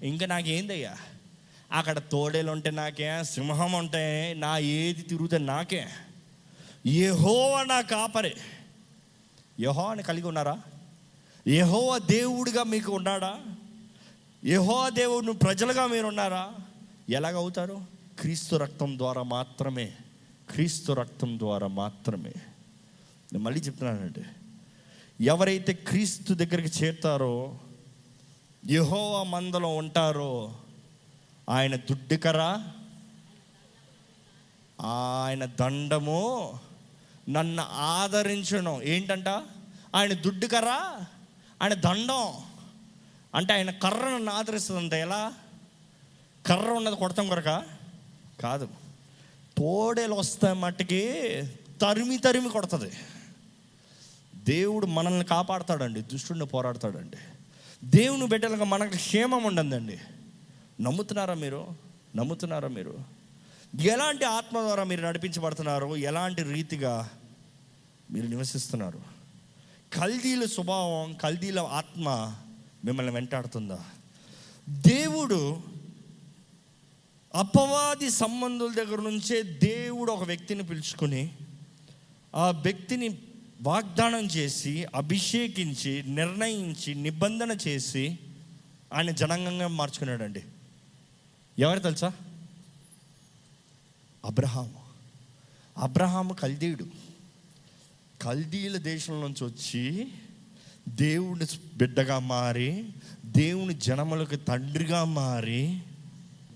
ఇంకా నాకేందయ్యా? అక్కడ తోడేలు ఉంటే నాకే సింహం ఉంటే నా ఏది తిరుగుతే నాకే. యహో నా కాపరి. యహో అని కలిగి ఉన్నారా? యహో దేవుడిగా మీకు ఉన్నాడా? యహో దేవుడు ప్రజలుగా మీరు ఉన్నారా ఎలాగవుతారు? క్రీస్తు రక్తం ద్వారా మాత్రమే. క్రీస్తు రక్తం ద్వారా మాత్రమే. నేను మళ్ళీ చెప్తున్నానండి. ఎవరైతే క్రీస్తు దగ్గరికి చేరుతారో యహోవా మందలో ఉంటారో ఆయన దుడ్డుకరా? ఆయన దండము నన్ను ఆదరించడం ఏంటంట? ఆయన దుడ్డుకరా? ఆయన దండం. అంటే ఆయన కర్ర నన్ను ఆదరిస్తుందంట. ఎలా? కర్ర ఉన్నది కొడతాం కొరక? కాదు. పోడెలు వస్తే మట్టుకి తరిమి తరిమి కొడుతుంది. దేవుడు మనల్ని కాపాడతాడండి దుష్టుడిని పోరాడతాడండి. దేవుని బిడ్డలకు మనకు క్షేమం ఉండదండి నమ్ముతున్నారా మీరు? నమ్ముతున్నారా మీరు? ఎలాంటి ఆత్మ ద్వారా మీరు నడిపించబడుతున్నారు? ఎలాంటి రీతిగా మీరు నివసిస్తున్నారు? కల్దీల స్వభావం కల్దీల ఆత్మ మిమ్మల్ని వెంటాడుతుందా? దేవుడు అపవాది సంబంధుల దగ్గర నుంచే దేవుడు ఒక వ్యక్తిని పిలుచుకుని ఆ వ్యక్తిని వాగ్దానం చేసి అభిషేకించి నిర్ణయించి నిబంధన చేసి ఆయన జనాంగంగా మార్చుకున్నాడండి. ఎవరు తెలుసా? అబ్రహాము. అబ్రహాము కల్దీయుడు. కల్దీల దేశం నుంచి వచ్చి దేవుని బిడ్డగా మారి దేవుని జనములకు తండ్రిగా మారి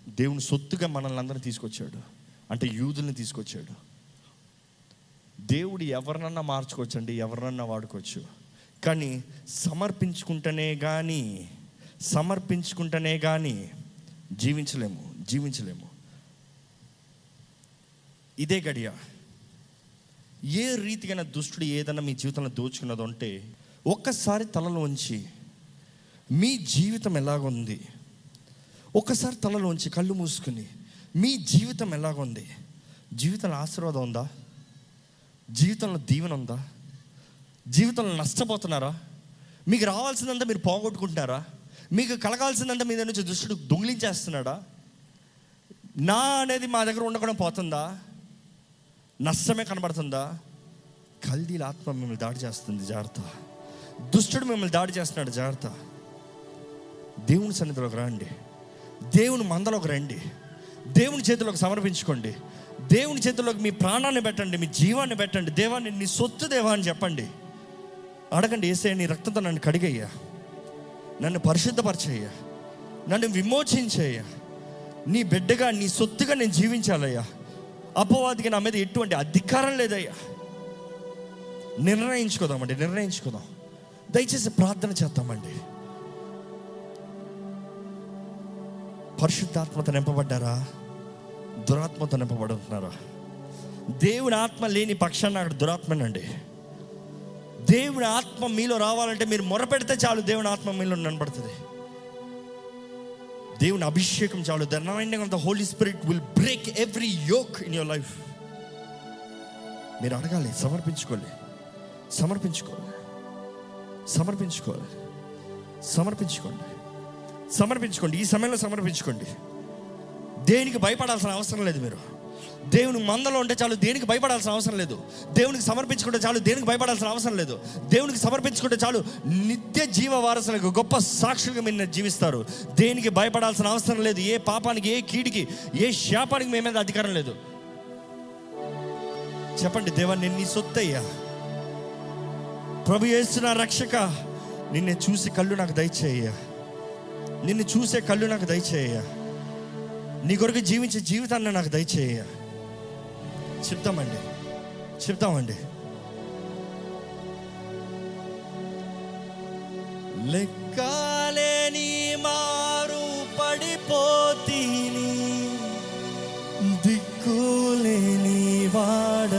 దేవుని సొత్తుగా మనల్ని అందరిని తీసుకొచ్చాడు. అంటే యూదుల్ని తీసుకొచ్చాడు. దేవుడు ఎవరినన్నా మార్చుకోవచ్చండి? ఎవరినన్నా వాడుకోవచ్చు. కానీ సమర్పించుకుంటేనే కానీ సమర్పించుకుంటేనే కానీ జీవించలేము జీవించలేము. ఇదే గడియ. ఏ రీతికైనా దుష్టుడు ఏదైనా మీ జీవితంలో దోచుకున్నదో అంటే ఒక్కసారి తలలో ఉంచి మీ జీవితం ఎలాగుంది? ఒక్కసారి తలలోంచి కళ్ళు మూసుకుని మీ జీవితం ఎలాగుంది? జీవితంలో ఆశీర్వాదం ఉందా? జీవితంలో దీవెన ఉందా? జీవితంలో నష్టపోతున్నారా? మీకు రావాల్సిందంతా మీరు పోగొట్టుకుంటున్నారా? మీకు కలగాల్సిందంతా మీ దగ్గర నుంచి దుష్టుడు దొంగిలించేస్తున్నాడా? నా అనేది మా దగ్గర ఉండకుండా పోతుందా? నష్టమే కనబడుతుందా? కల్దీల ఆత్మ మిమ్మల్ని దాడి చేస్తుంది జాగ్రత్త. దుష్టుడు మిమ్మల్ని దాడి చేస్తున్నాడు జాగ్రత్త. దేవుని సన్నిధిలోకి రండి. దేవుని మందలోకి రండి. దేవుని చేతిలోకి సమర్పించుకోండి. దేవుని చేతిలోకి మీ ప్రాణాన్ని పెట్టండి మీ జీవాన్ని పెట్టండి దేవాన్ని నీ సొత్తు దేవా అని చెప్పండి. అడగండి ఏసే నీ రక్తంతో నన్ను కడిగయ్యా. నన్ను పరిశుద్ధపరచయ్యా. నన్ను విమోచించయ్యా. నీ బిడ్డగా నీ సొత్తుగా నేను జీవించాలయ్యా. అపవాదికి నా మీద ఎటువంటి అధికారం లేదయ్యా. నిర్ణయించుకోదామండి నిర్ణయించుకోదాం. దయచేసి ప్రార్థన చేద్దామండి. పరిశుద్ధాత్మత నింపబడ్డారా? దురాత్మతో నింపబడుతున్నారా? దేవుని ఆత్మ లేని పక్షాన్ని అక్కడ దురాత్మనండి. దేవుని ఆత్మ మీలో రావాలంటే మీరు మొరపెడితే చాలు దేవుని ఆత్మ మీలో నిలబడుతుంది. దేవుని అభిషేకం చాలు. The of the Holy Spirit will break every yoke in your life మీరు అడగాలి సమర్పించుకోవాలి. సమర్పించుకోవాలి. సమర్పించుకోవాలి. సమర్పించుకోండి. సమర్పించుకోండి. ఈ సమయంలో సమర్పించుకోండి. దేనికి భయపడాల్సిన అవసరం లేదు మీరు. దేవుని మందలో ఉంటే చాలు దేనికి భయపడాల్సిన అవసరం లేదు. దేవునికి సమర్పించుకుంటే చాలు దేనికి భయపడాల్సిన అవసరం లేదు. దేవునికి సమర్పించుకుంటే చాలు నిత్య జీవ వారసులకు గొప్ప సాక్షులుగా మీరు జీవిస్తారు. దేనికి భయపడాల్సిన అవసరం లేదు. ఏ పాపానికి ఏ కీడికి ఏ శాపానికి మీ మీద అధికారం లేదు. చెప్పండి దేవా నేను నీ సొత్తయ్యా. ప్రభు చేస్తున్న రక్షక. నిన్నే చూసి కళ్ళు నాకు దయచేయ్యా. నిన్ను చూసే కళ్ళు నాకు దయచేయ నీ కొరకు జీవించే జీవితాన్ని నాకు దయచేయ చెప్తామండి. చెప్తామండి. లెక్కలేని మారు పడిపోతీని దిక్కులేని వాడ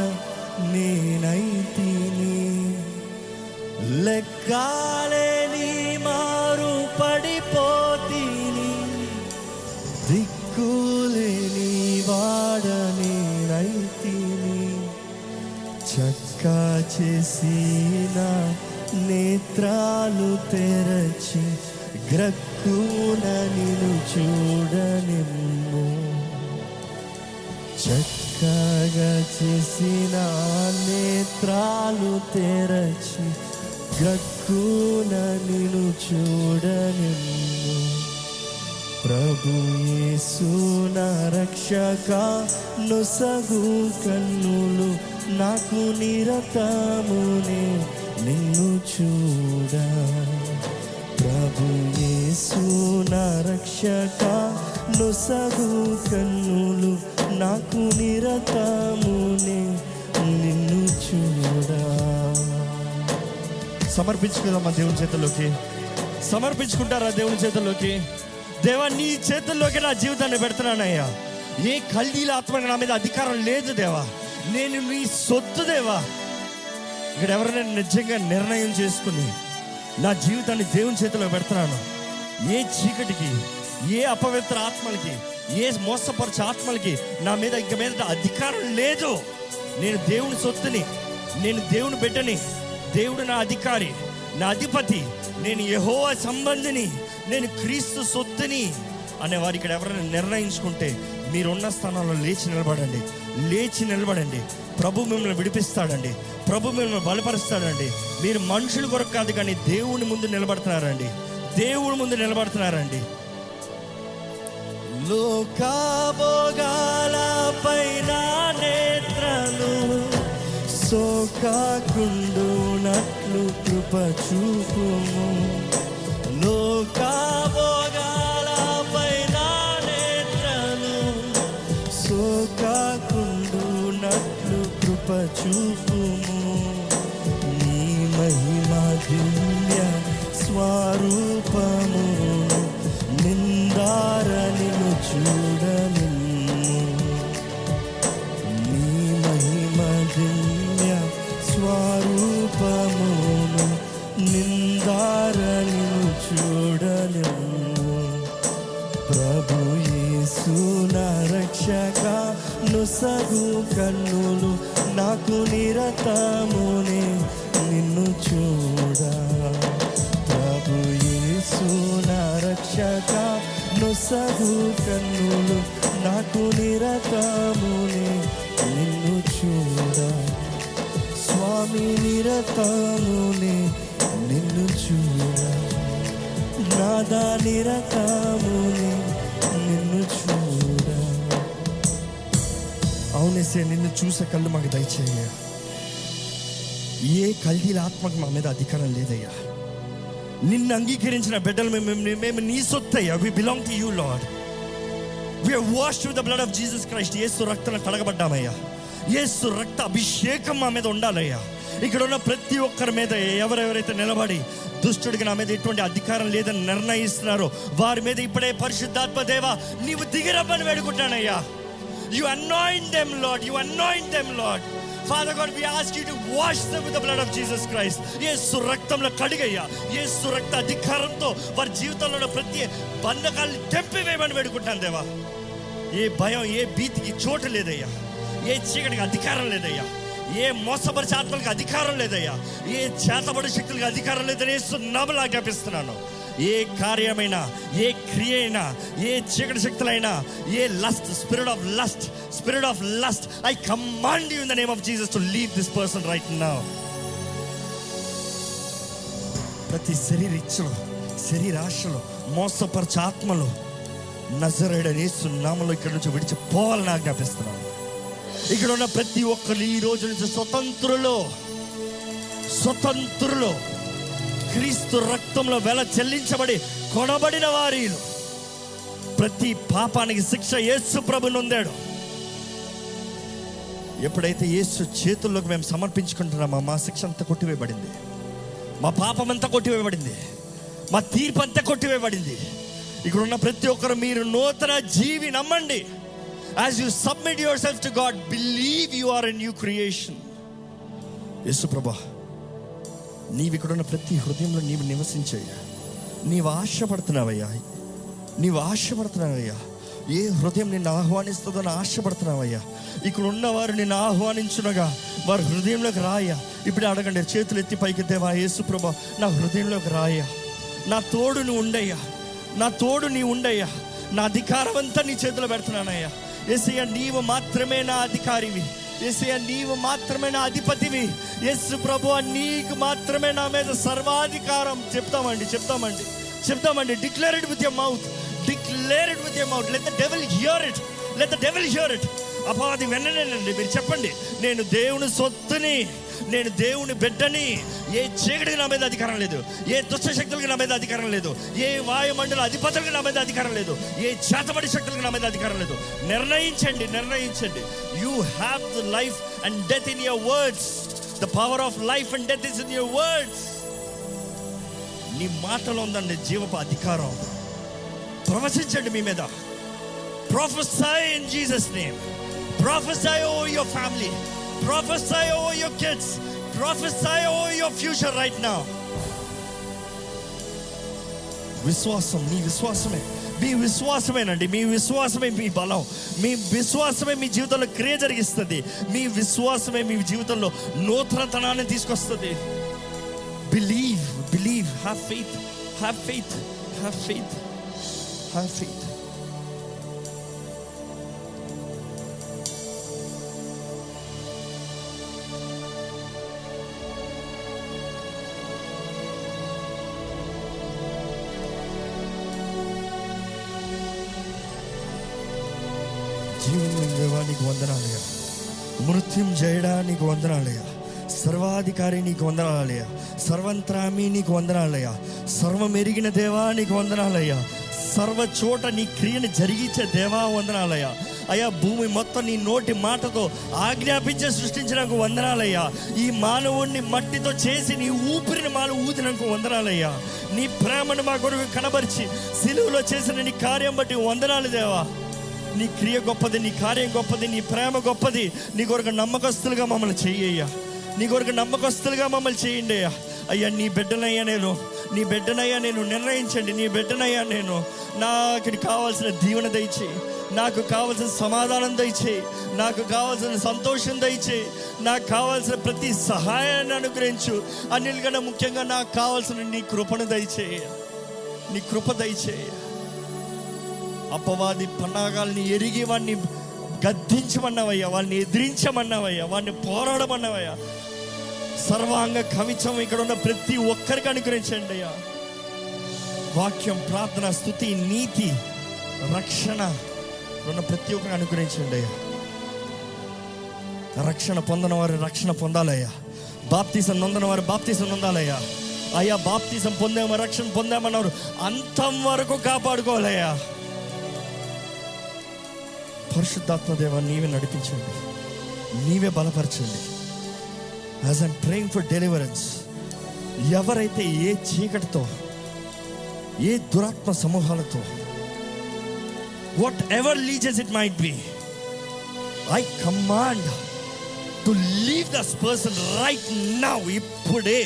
నేనైతిని. లెక్కాలేని చేసిన నేత్రాలు తెరచి గ్రక్కున నిను చూడనిమ్ము. చక్కగా చేసిన నేత్రాలు తెరచి గ్రక్కున నిను చూడనిమ్ము. ప్రభు యేసు నా రక్షక నొసగు కన్నులు నాకు నిరతమునే నిన్ను చూడ. ప్రభు యేసు నా రక్షక నొసగు కన్నులు నాకు నిరతమునే నిన్ను చూడ. సమర్పించుకుందామా దేవుని చేతుల్లోకి? సమర్పించుకుంటారా దేవుని చేతుల్లోకి? దేవా నీ చేతుల్లోకి నా జీవితాన్ని పెడుతున్నానయ్యా. ఏ కల్దీల ఆత్మగా నా మీద అధికారం లేదు దేవా. నేను మీ సొత్తు దేవా. ఇక్కడ ఎవరైనా నిజంగా నిర్ణయం చేసుకుని నా జీవితాన్ని దేవుని చేతిలో పెడుతున్నాను ఏ చీకటికి ఏ అపవిత్ర ఆత్మలకి ఏ మోసపరిచే ఆత్మలకి నా మీద ఇంక మీద అధికారం లేదు. నేను దేవుని సొత్తుని నేను దేవుని బిడ్డని దేవుడు నా అధికారి నా అధిపతి నేను యహో సంబంధిని నేను క్రీస్తు సొత్తుని అనే వారు ఇక్కడ ఎవరైనా నిర్ణయించుకుంటే మీరున్న స్థానంలో లేచి నిలబడండి. లేచి నిలబడండి. ప్రభు మిమ్మల్ని విడిపిస్తాడండి. ప్రభు మిమ్మల్ని బలపరుస్తాడండి. మీరు మనుషుల కొరకు కాదు కానీ దేవుని ముందు నిలబడుతున్నారండి. దేవుని ముందు నిలబడుతున్నారండి. లోకాభోగాలపై నా నేత్రలు సోకాకుండునట్లు కృప చూపుము లోకాభోగా సోకాకుండునట్లు చూపుము నీ మహిమా స్వరూపము నిందారనిను చూడను నీ మహిమ దివ్య స్వరూపమును నిందారనిను చూడనిమ్ము ప్రభు యేసు నా రక్షక నుసగు కన్నులు నాకు నిరతమునే నిన్ను చూడ. ప్రభు యేసు నా రక్షక నొసగు కన్నులు నాకు నిరతమునే నిన్ను చూడ. స్వామి నిరతమునే నిన్ను చూడ. నాదా నిరతము అవునేసే నిన్ను చూసే కళ్ళు మాకు దయచేయ ఏ కల్దీల ఆత్మకు మా మీద అధికారం లేదయ్యా నిన్ను అంగీకరించిన బిడ్డలు మేము మేము- నీ సొత్తయ్యా we belong to you Lord we wash with the blood of Jesus Christ ఏసు రక్తం కడగబడ్డామయ్యా ఏసు రక్త అభిషేకం మా మీద ఉండాలయ్యా ఇక్కడ ఉన్న ప్రతి ఒక్కరి మీద ఎవరెవరైతే నిలబడి దుష్టుడికి నా మీద ఎటువంటి అధికారం లేదని నిర్ణయిస్తున్నారో వారి మీద ఇప్పుడే పరిశుద్ధాత్మ దేవ నీవు దిగిరమ్మని వేడుకుంటానయ్యా You anoint them, Lord. You anoint them, Lord Father God we ask you to wash them with the blood of Jesus Christ యేసు రక్తంలో కడిగయ్యా. యేసు రక్త అధికారంతో వారి జీవితంలో ఉన్న ప్రతి బంధకాలను తెంపివేయమని వేడుకుంటాను దేవా. ఏ భయం ఏ భీతికి చోటు లేదయ్యా. ఏ చీకటికి అధికారం లేదయ్యా. ఏ మోసపరిచే ఆత్మలకు అధికారం లేదయ్యా. ఏ చేతబడి శక్తులకు అధికారం లేదని నమలా జ్ఞాపిస్తున్నాను ఏ కార్యమైనా ఏ క్రియ అయినా ఏ చీకటి శక్తులైనా ఏ lust spirit of lust spirit of lust I command you in the name of Jesus to leave this person right now ప్రతి శరీర ఇచ్చలు శరీరాశలు మోసపరచ ఆత్మలు నజరేడని సున్నామలో ఇక్కడ నుంచి విడిచిపోవాలని ఆజ్ఞాపిస్తున్నాను. ఇక్కడ ఉన్న ప్రతి ఒక్కరు ఈ రోజు నుంచి స్వతంత్రులు స్వతంత్రులు క్రీస్తు రక్తంలో వెల చెల్లించబడి కొనబడిన వారి ప్రతి పాపానికి శిక్ష యేసు ప్రభు నొందాడు. ఎప్పుడైతే యేసు చేతుల్లోకి మేము సమర్పించుకుంటున్నామో మా శిక్ష అంతా కొట్టివేయబడింది. మా పాపం అంతా కొట్టివేయబడింది. మా తీర్పు అంతా కొట్టివేయబడింది. ఇక్కడ ఉన్న ప్రతి ఒక్కరు మీరు నూతన జీవి నమ్మండి. As you submit yourself to God believe you are a new creation యేసు ప్రభా నీవు ఇక్కడున్న ప్రతి హృదయంలో నీవు నివసించయ్యా. నీవు ఆశపడుతున్నావయ్యా. నీవు ఆశపడుతున్నావయ్యా. ఏ హృదయం నిన్ను ఆహ్వానిస్తుందో అని ఆశపడుతున్నావయ్యా. ఇక్కడ ఉన్నవారు నిన్ను ఆహ్వానించునగా. వారి హృదయంలోకి రాయ్యా. ఇప్పుడే అడగండి చేతులు ఎత్తి పైకి దేవా యేసుప్రభ నా హృదయంలోకి రాయ్యా. నా తోడు నువ్వు ఉండయ్యా. నా తోడు నీ ఉండయ్యా. నా అధికారం అంతా నీ చేతిలో పెడుతున్నానయ్యా. ఏసయ్యా నీవు మాత్రమే నా అధికారివి. ఏసయ్య నీవు మాత్రమే నా అధిపతివి. ఎస్ ప్రభు నీకు మాత్రమే నా మీద సర్వాధికారం. చెప్తామండి చెప్తామండి చెప్తామండి. Declared with your mouth declared with your mouth let the devil hear it let the devil hear it అపవాది వెన్ననేనండి మీరు చెప్పండి నేను దేవుని సొత్తుని నేను దేవుని బిడ్డని ఏ చీకటికి నా మీద అధికారం లేదు ఏ దుష్ట శక్తులకి నా మీద అధికారం లేదు ఏ వాయుమండల అధిపతులకి నా మీద అధికారం లేదు ఏ చేతబడి శక్తులకి నా మీద అధికారం లేదు. నిర్ణయించండి నిర్ణయించండి. You have the life and death in your words the power of life and death is in your words నీ మాటలో ఉందండి జీవపు అధికారం ప్రవచించండి మీ మీద. Prophesy in Jesus name prophesy over your family prophesy over your kids prophesy over your future right now విశ్వాసం నీ విశ్వాసమే మీ విశ్వాసమేనండి మీ విశ్వాసమే మీ బలం మీ విశ్వాసమే మీ జీవితంలో క్రియ జరిగిస్తుంది మీ విశ్వాసమే మీ జీవితంలో నూతనతనాన్ని తీసుకొస్తుంది believe believe have faith have faith have faith have faith వందనాలయ్యా మృత్యుం చేయడానికి వందనాలయ్యా సర్వాధికారి నీకు వందనాలయ్యా సర్వంత్రామి నీకు వందనాలయ్యా సర్వం ఎరిగిన దేవా నీకు వందనాలయ్యా సర్వ చోట నీ క్రియను జరిగించే దేవా వందనాలయ్యా అయ్యా. భూమి మొత్తం నీ నోటి మాటతో ఆజ్ఞాపించే సృష్టించినకు వందనాలయ్యా ఈ మానవుణ్ణి మట్టితో చేసి నీ ఊపిరిని మాలు ఊదినకు వందనాలయ్యా నీ ప్రేమను మా కొరకు కనబరిచి సిలువలో చేసిన నీ కార్యం బట్టి వందనాలు దేవా. నీ క్రియ గొప్పది నీ కార్యం గొప్పది నీ ప్రేమ గొప్పది. నీ కొరకు నమ్మకస్తులుగా మమ్మల్ని చెయ్యయ్యా నీ కొరకు నమ్మకస్తులుగా మమ్మల్ని చేయండి అయ్యా. అయ్యా నీ బిడ్డనయ్యా నేను. నీ బిడ్డనయ్యా నేను. నిర్ణయించండి. నీ బిడ్డనయ్యా నేను. నాకు కావాల్సిన దీవెన దయచేయి. నాకు కావాల్సిన సమాధానం దయచేయి. నాకు కావాల్సిన సంతోషం దయచేయి. నాకు కావాల్సిన ప్రతి సహాయాన్ని అనుగ్రహించు. అన్నిటికన్నా ముఖ్యంగా నాకు కావాల్సిన నీ కృపను దయచేయ నీ కృప దయచేయ అపవాది పన్నాగాల్ని ఎరిగి వాడిని గద్దించమన్నావయ్యా వాడిని ఎదిరించమన్నావయ్యా వాడిని పోరాడమన్నావయ్యా. సర్వాంగ కవిచం ఇక్కడ ఉన్న ప్రతి ఒక్కరికి అనుగ్రహించండి అయ్యా. వాక్యం ప్రార్థన స్థుతి నీతి రక్షణ ఉన్న ప్రతి ఒక్కరికి అనుగ్రహించండి అయ్యా. రక్షణ పొందిన వారు రక్షణ పొందాలయ్యా. బాప్తీసం నొందిన వారు బాప్తీసం నొందాలయ్యా. అయ్యా బాప్తీసం పొందాము రక్షణ పొందామన్నారు అంతం వరకు కాపాడుకోవాలయ్యా. పరిశుద్ధాత్మ దేవ నీవే నడిపించండి. నీవే బలపరచండి. As and praying for deliverance ఎవరైతే ఏ చీకటితో ఏ దురాత్మ సమూహాలతో whatever leashes it might be I command to leave this person right now ఇప్పుడే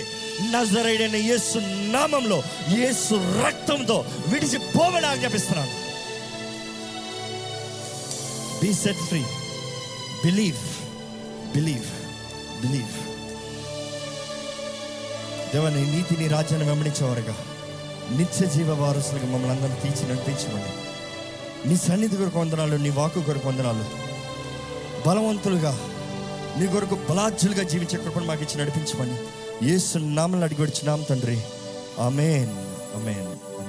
నజరైడైన యేసు నామంలో యేసు రక్తంతో విడిచిపోవడానికి చెప్పిస్తున్నాను Be set free Believe. Believe. Believe. దేవ నీ నీతిని రాజ్యాన్ని వెంబడించేవారుగా. నిత్య జీవ వారసులుగా మమ్మల్ని అందరిని తీర్చి నడిపించమని. నీ సన్నిధి కొరకు వందనాలు నీ వాకు కొరకు వందనాలు. బలవంతులుగా నీ కొరకు బలాజ్యులుగా జీవించే కృపను మాకు ఇచ్చి నడిపించమని. ఏసు నామని అడిగి నామ తండ్రి. అమేన్ అమేన్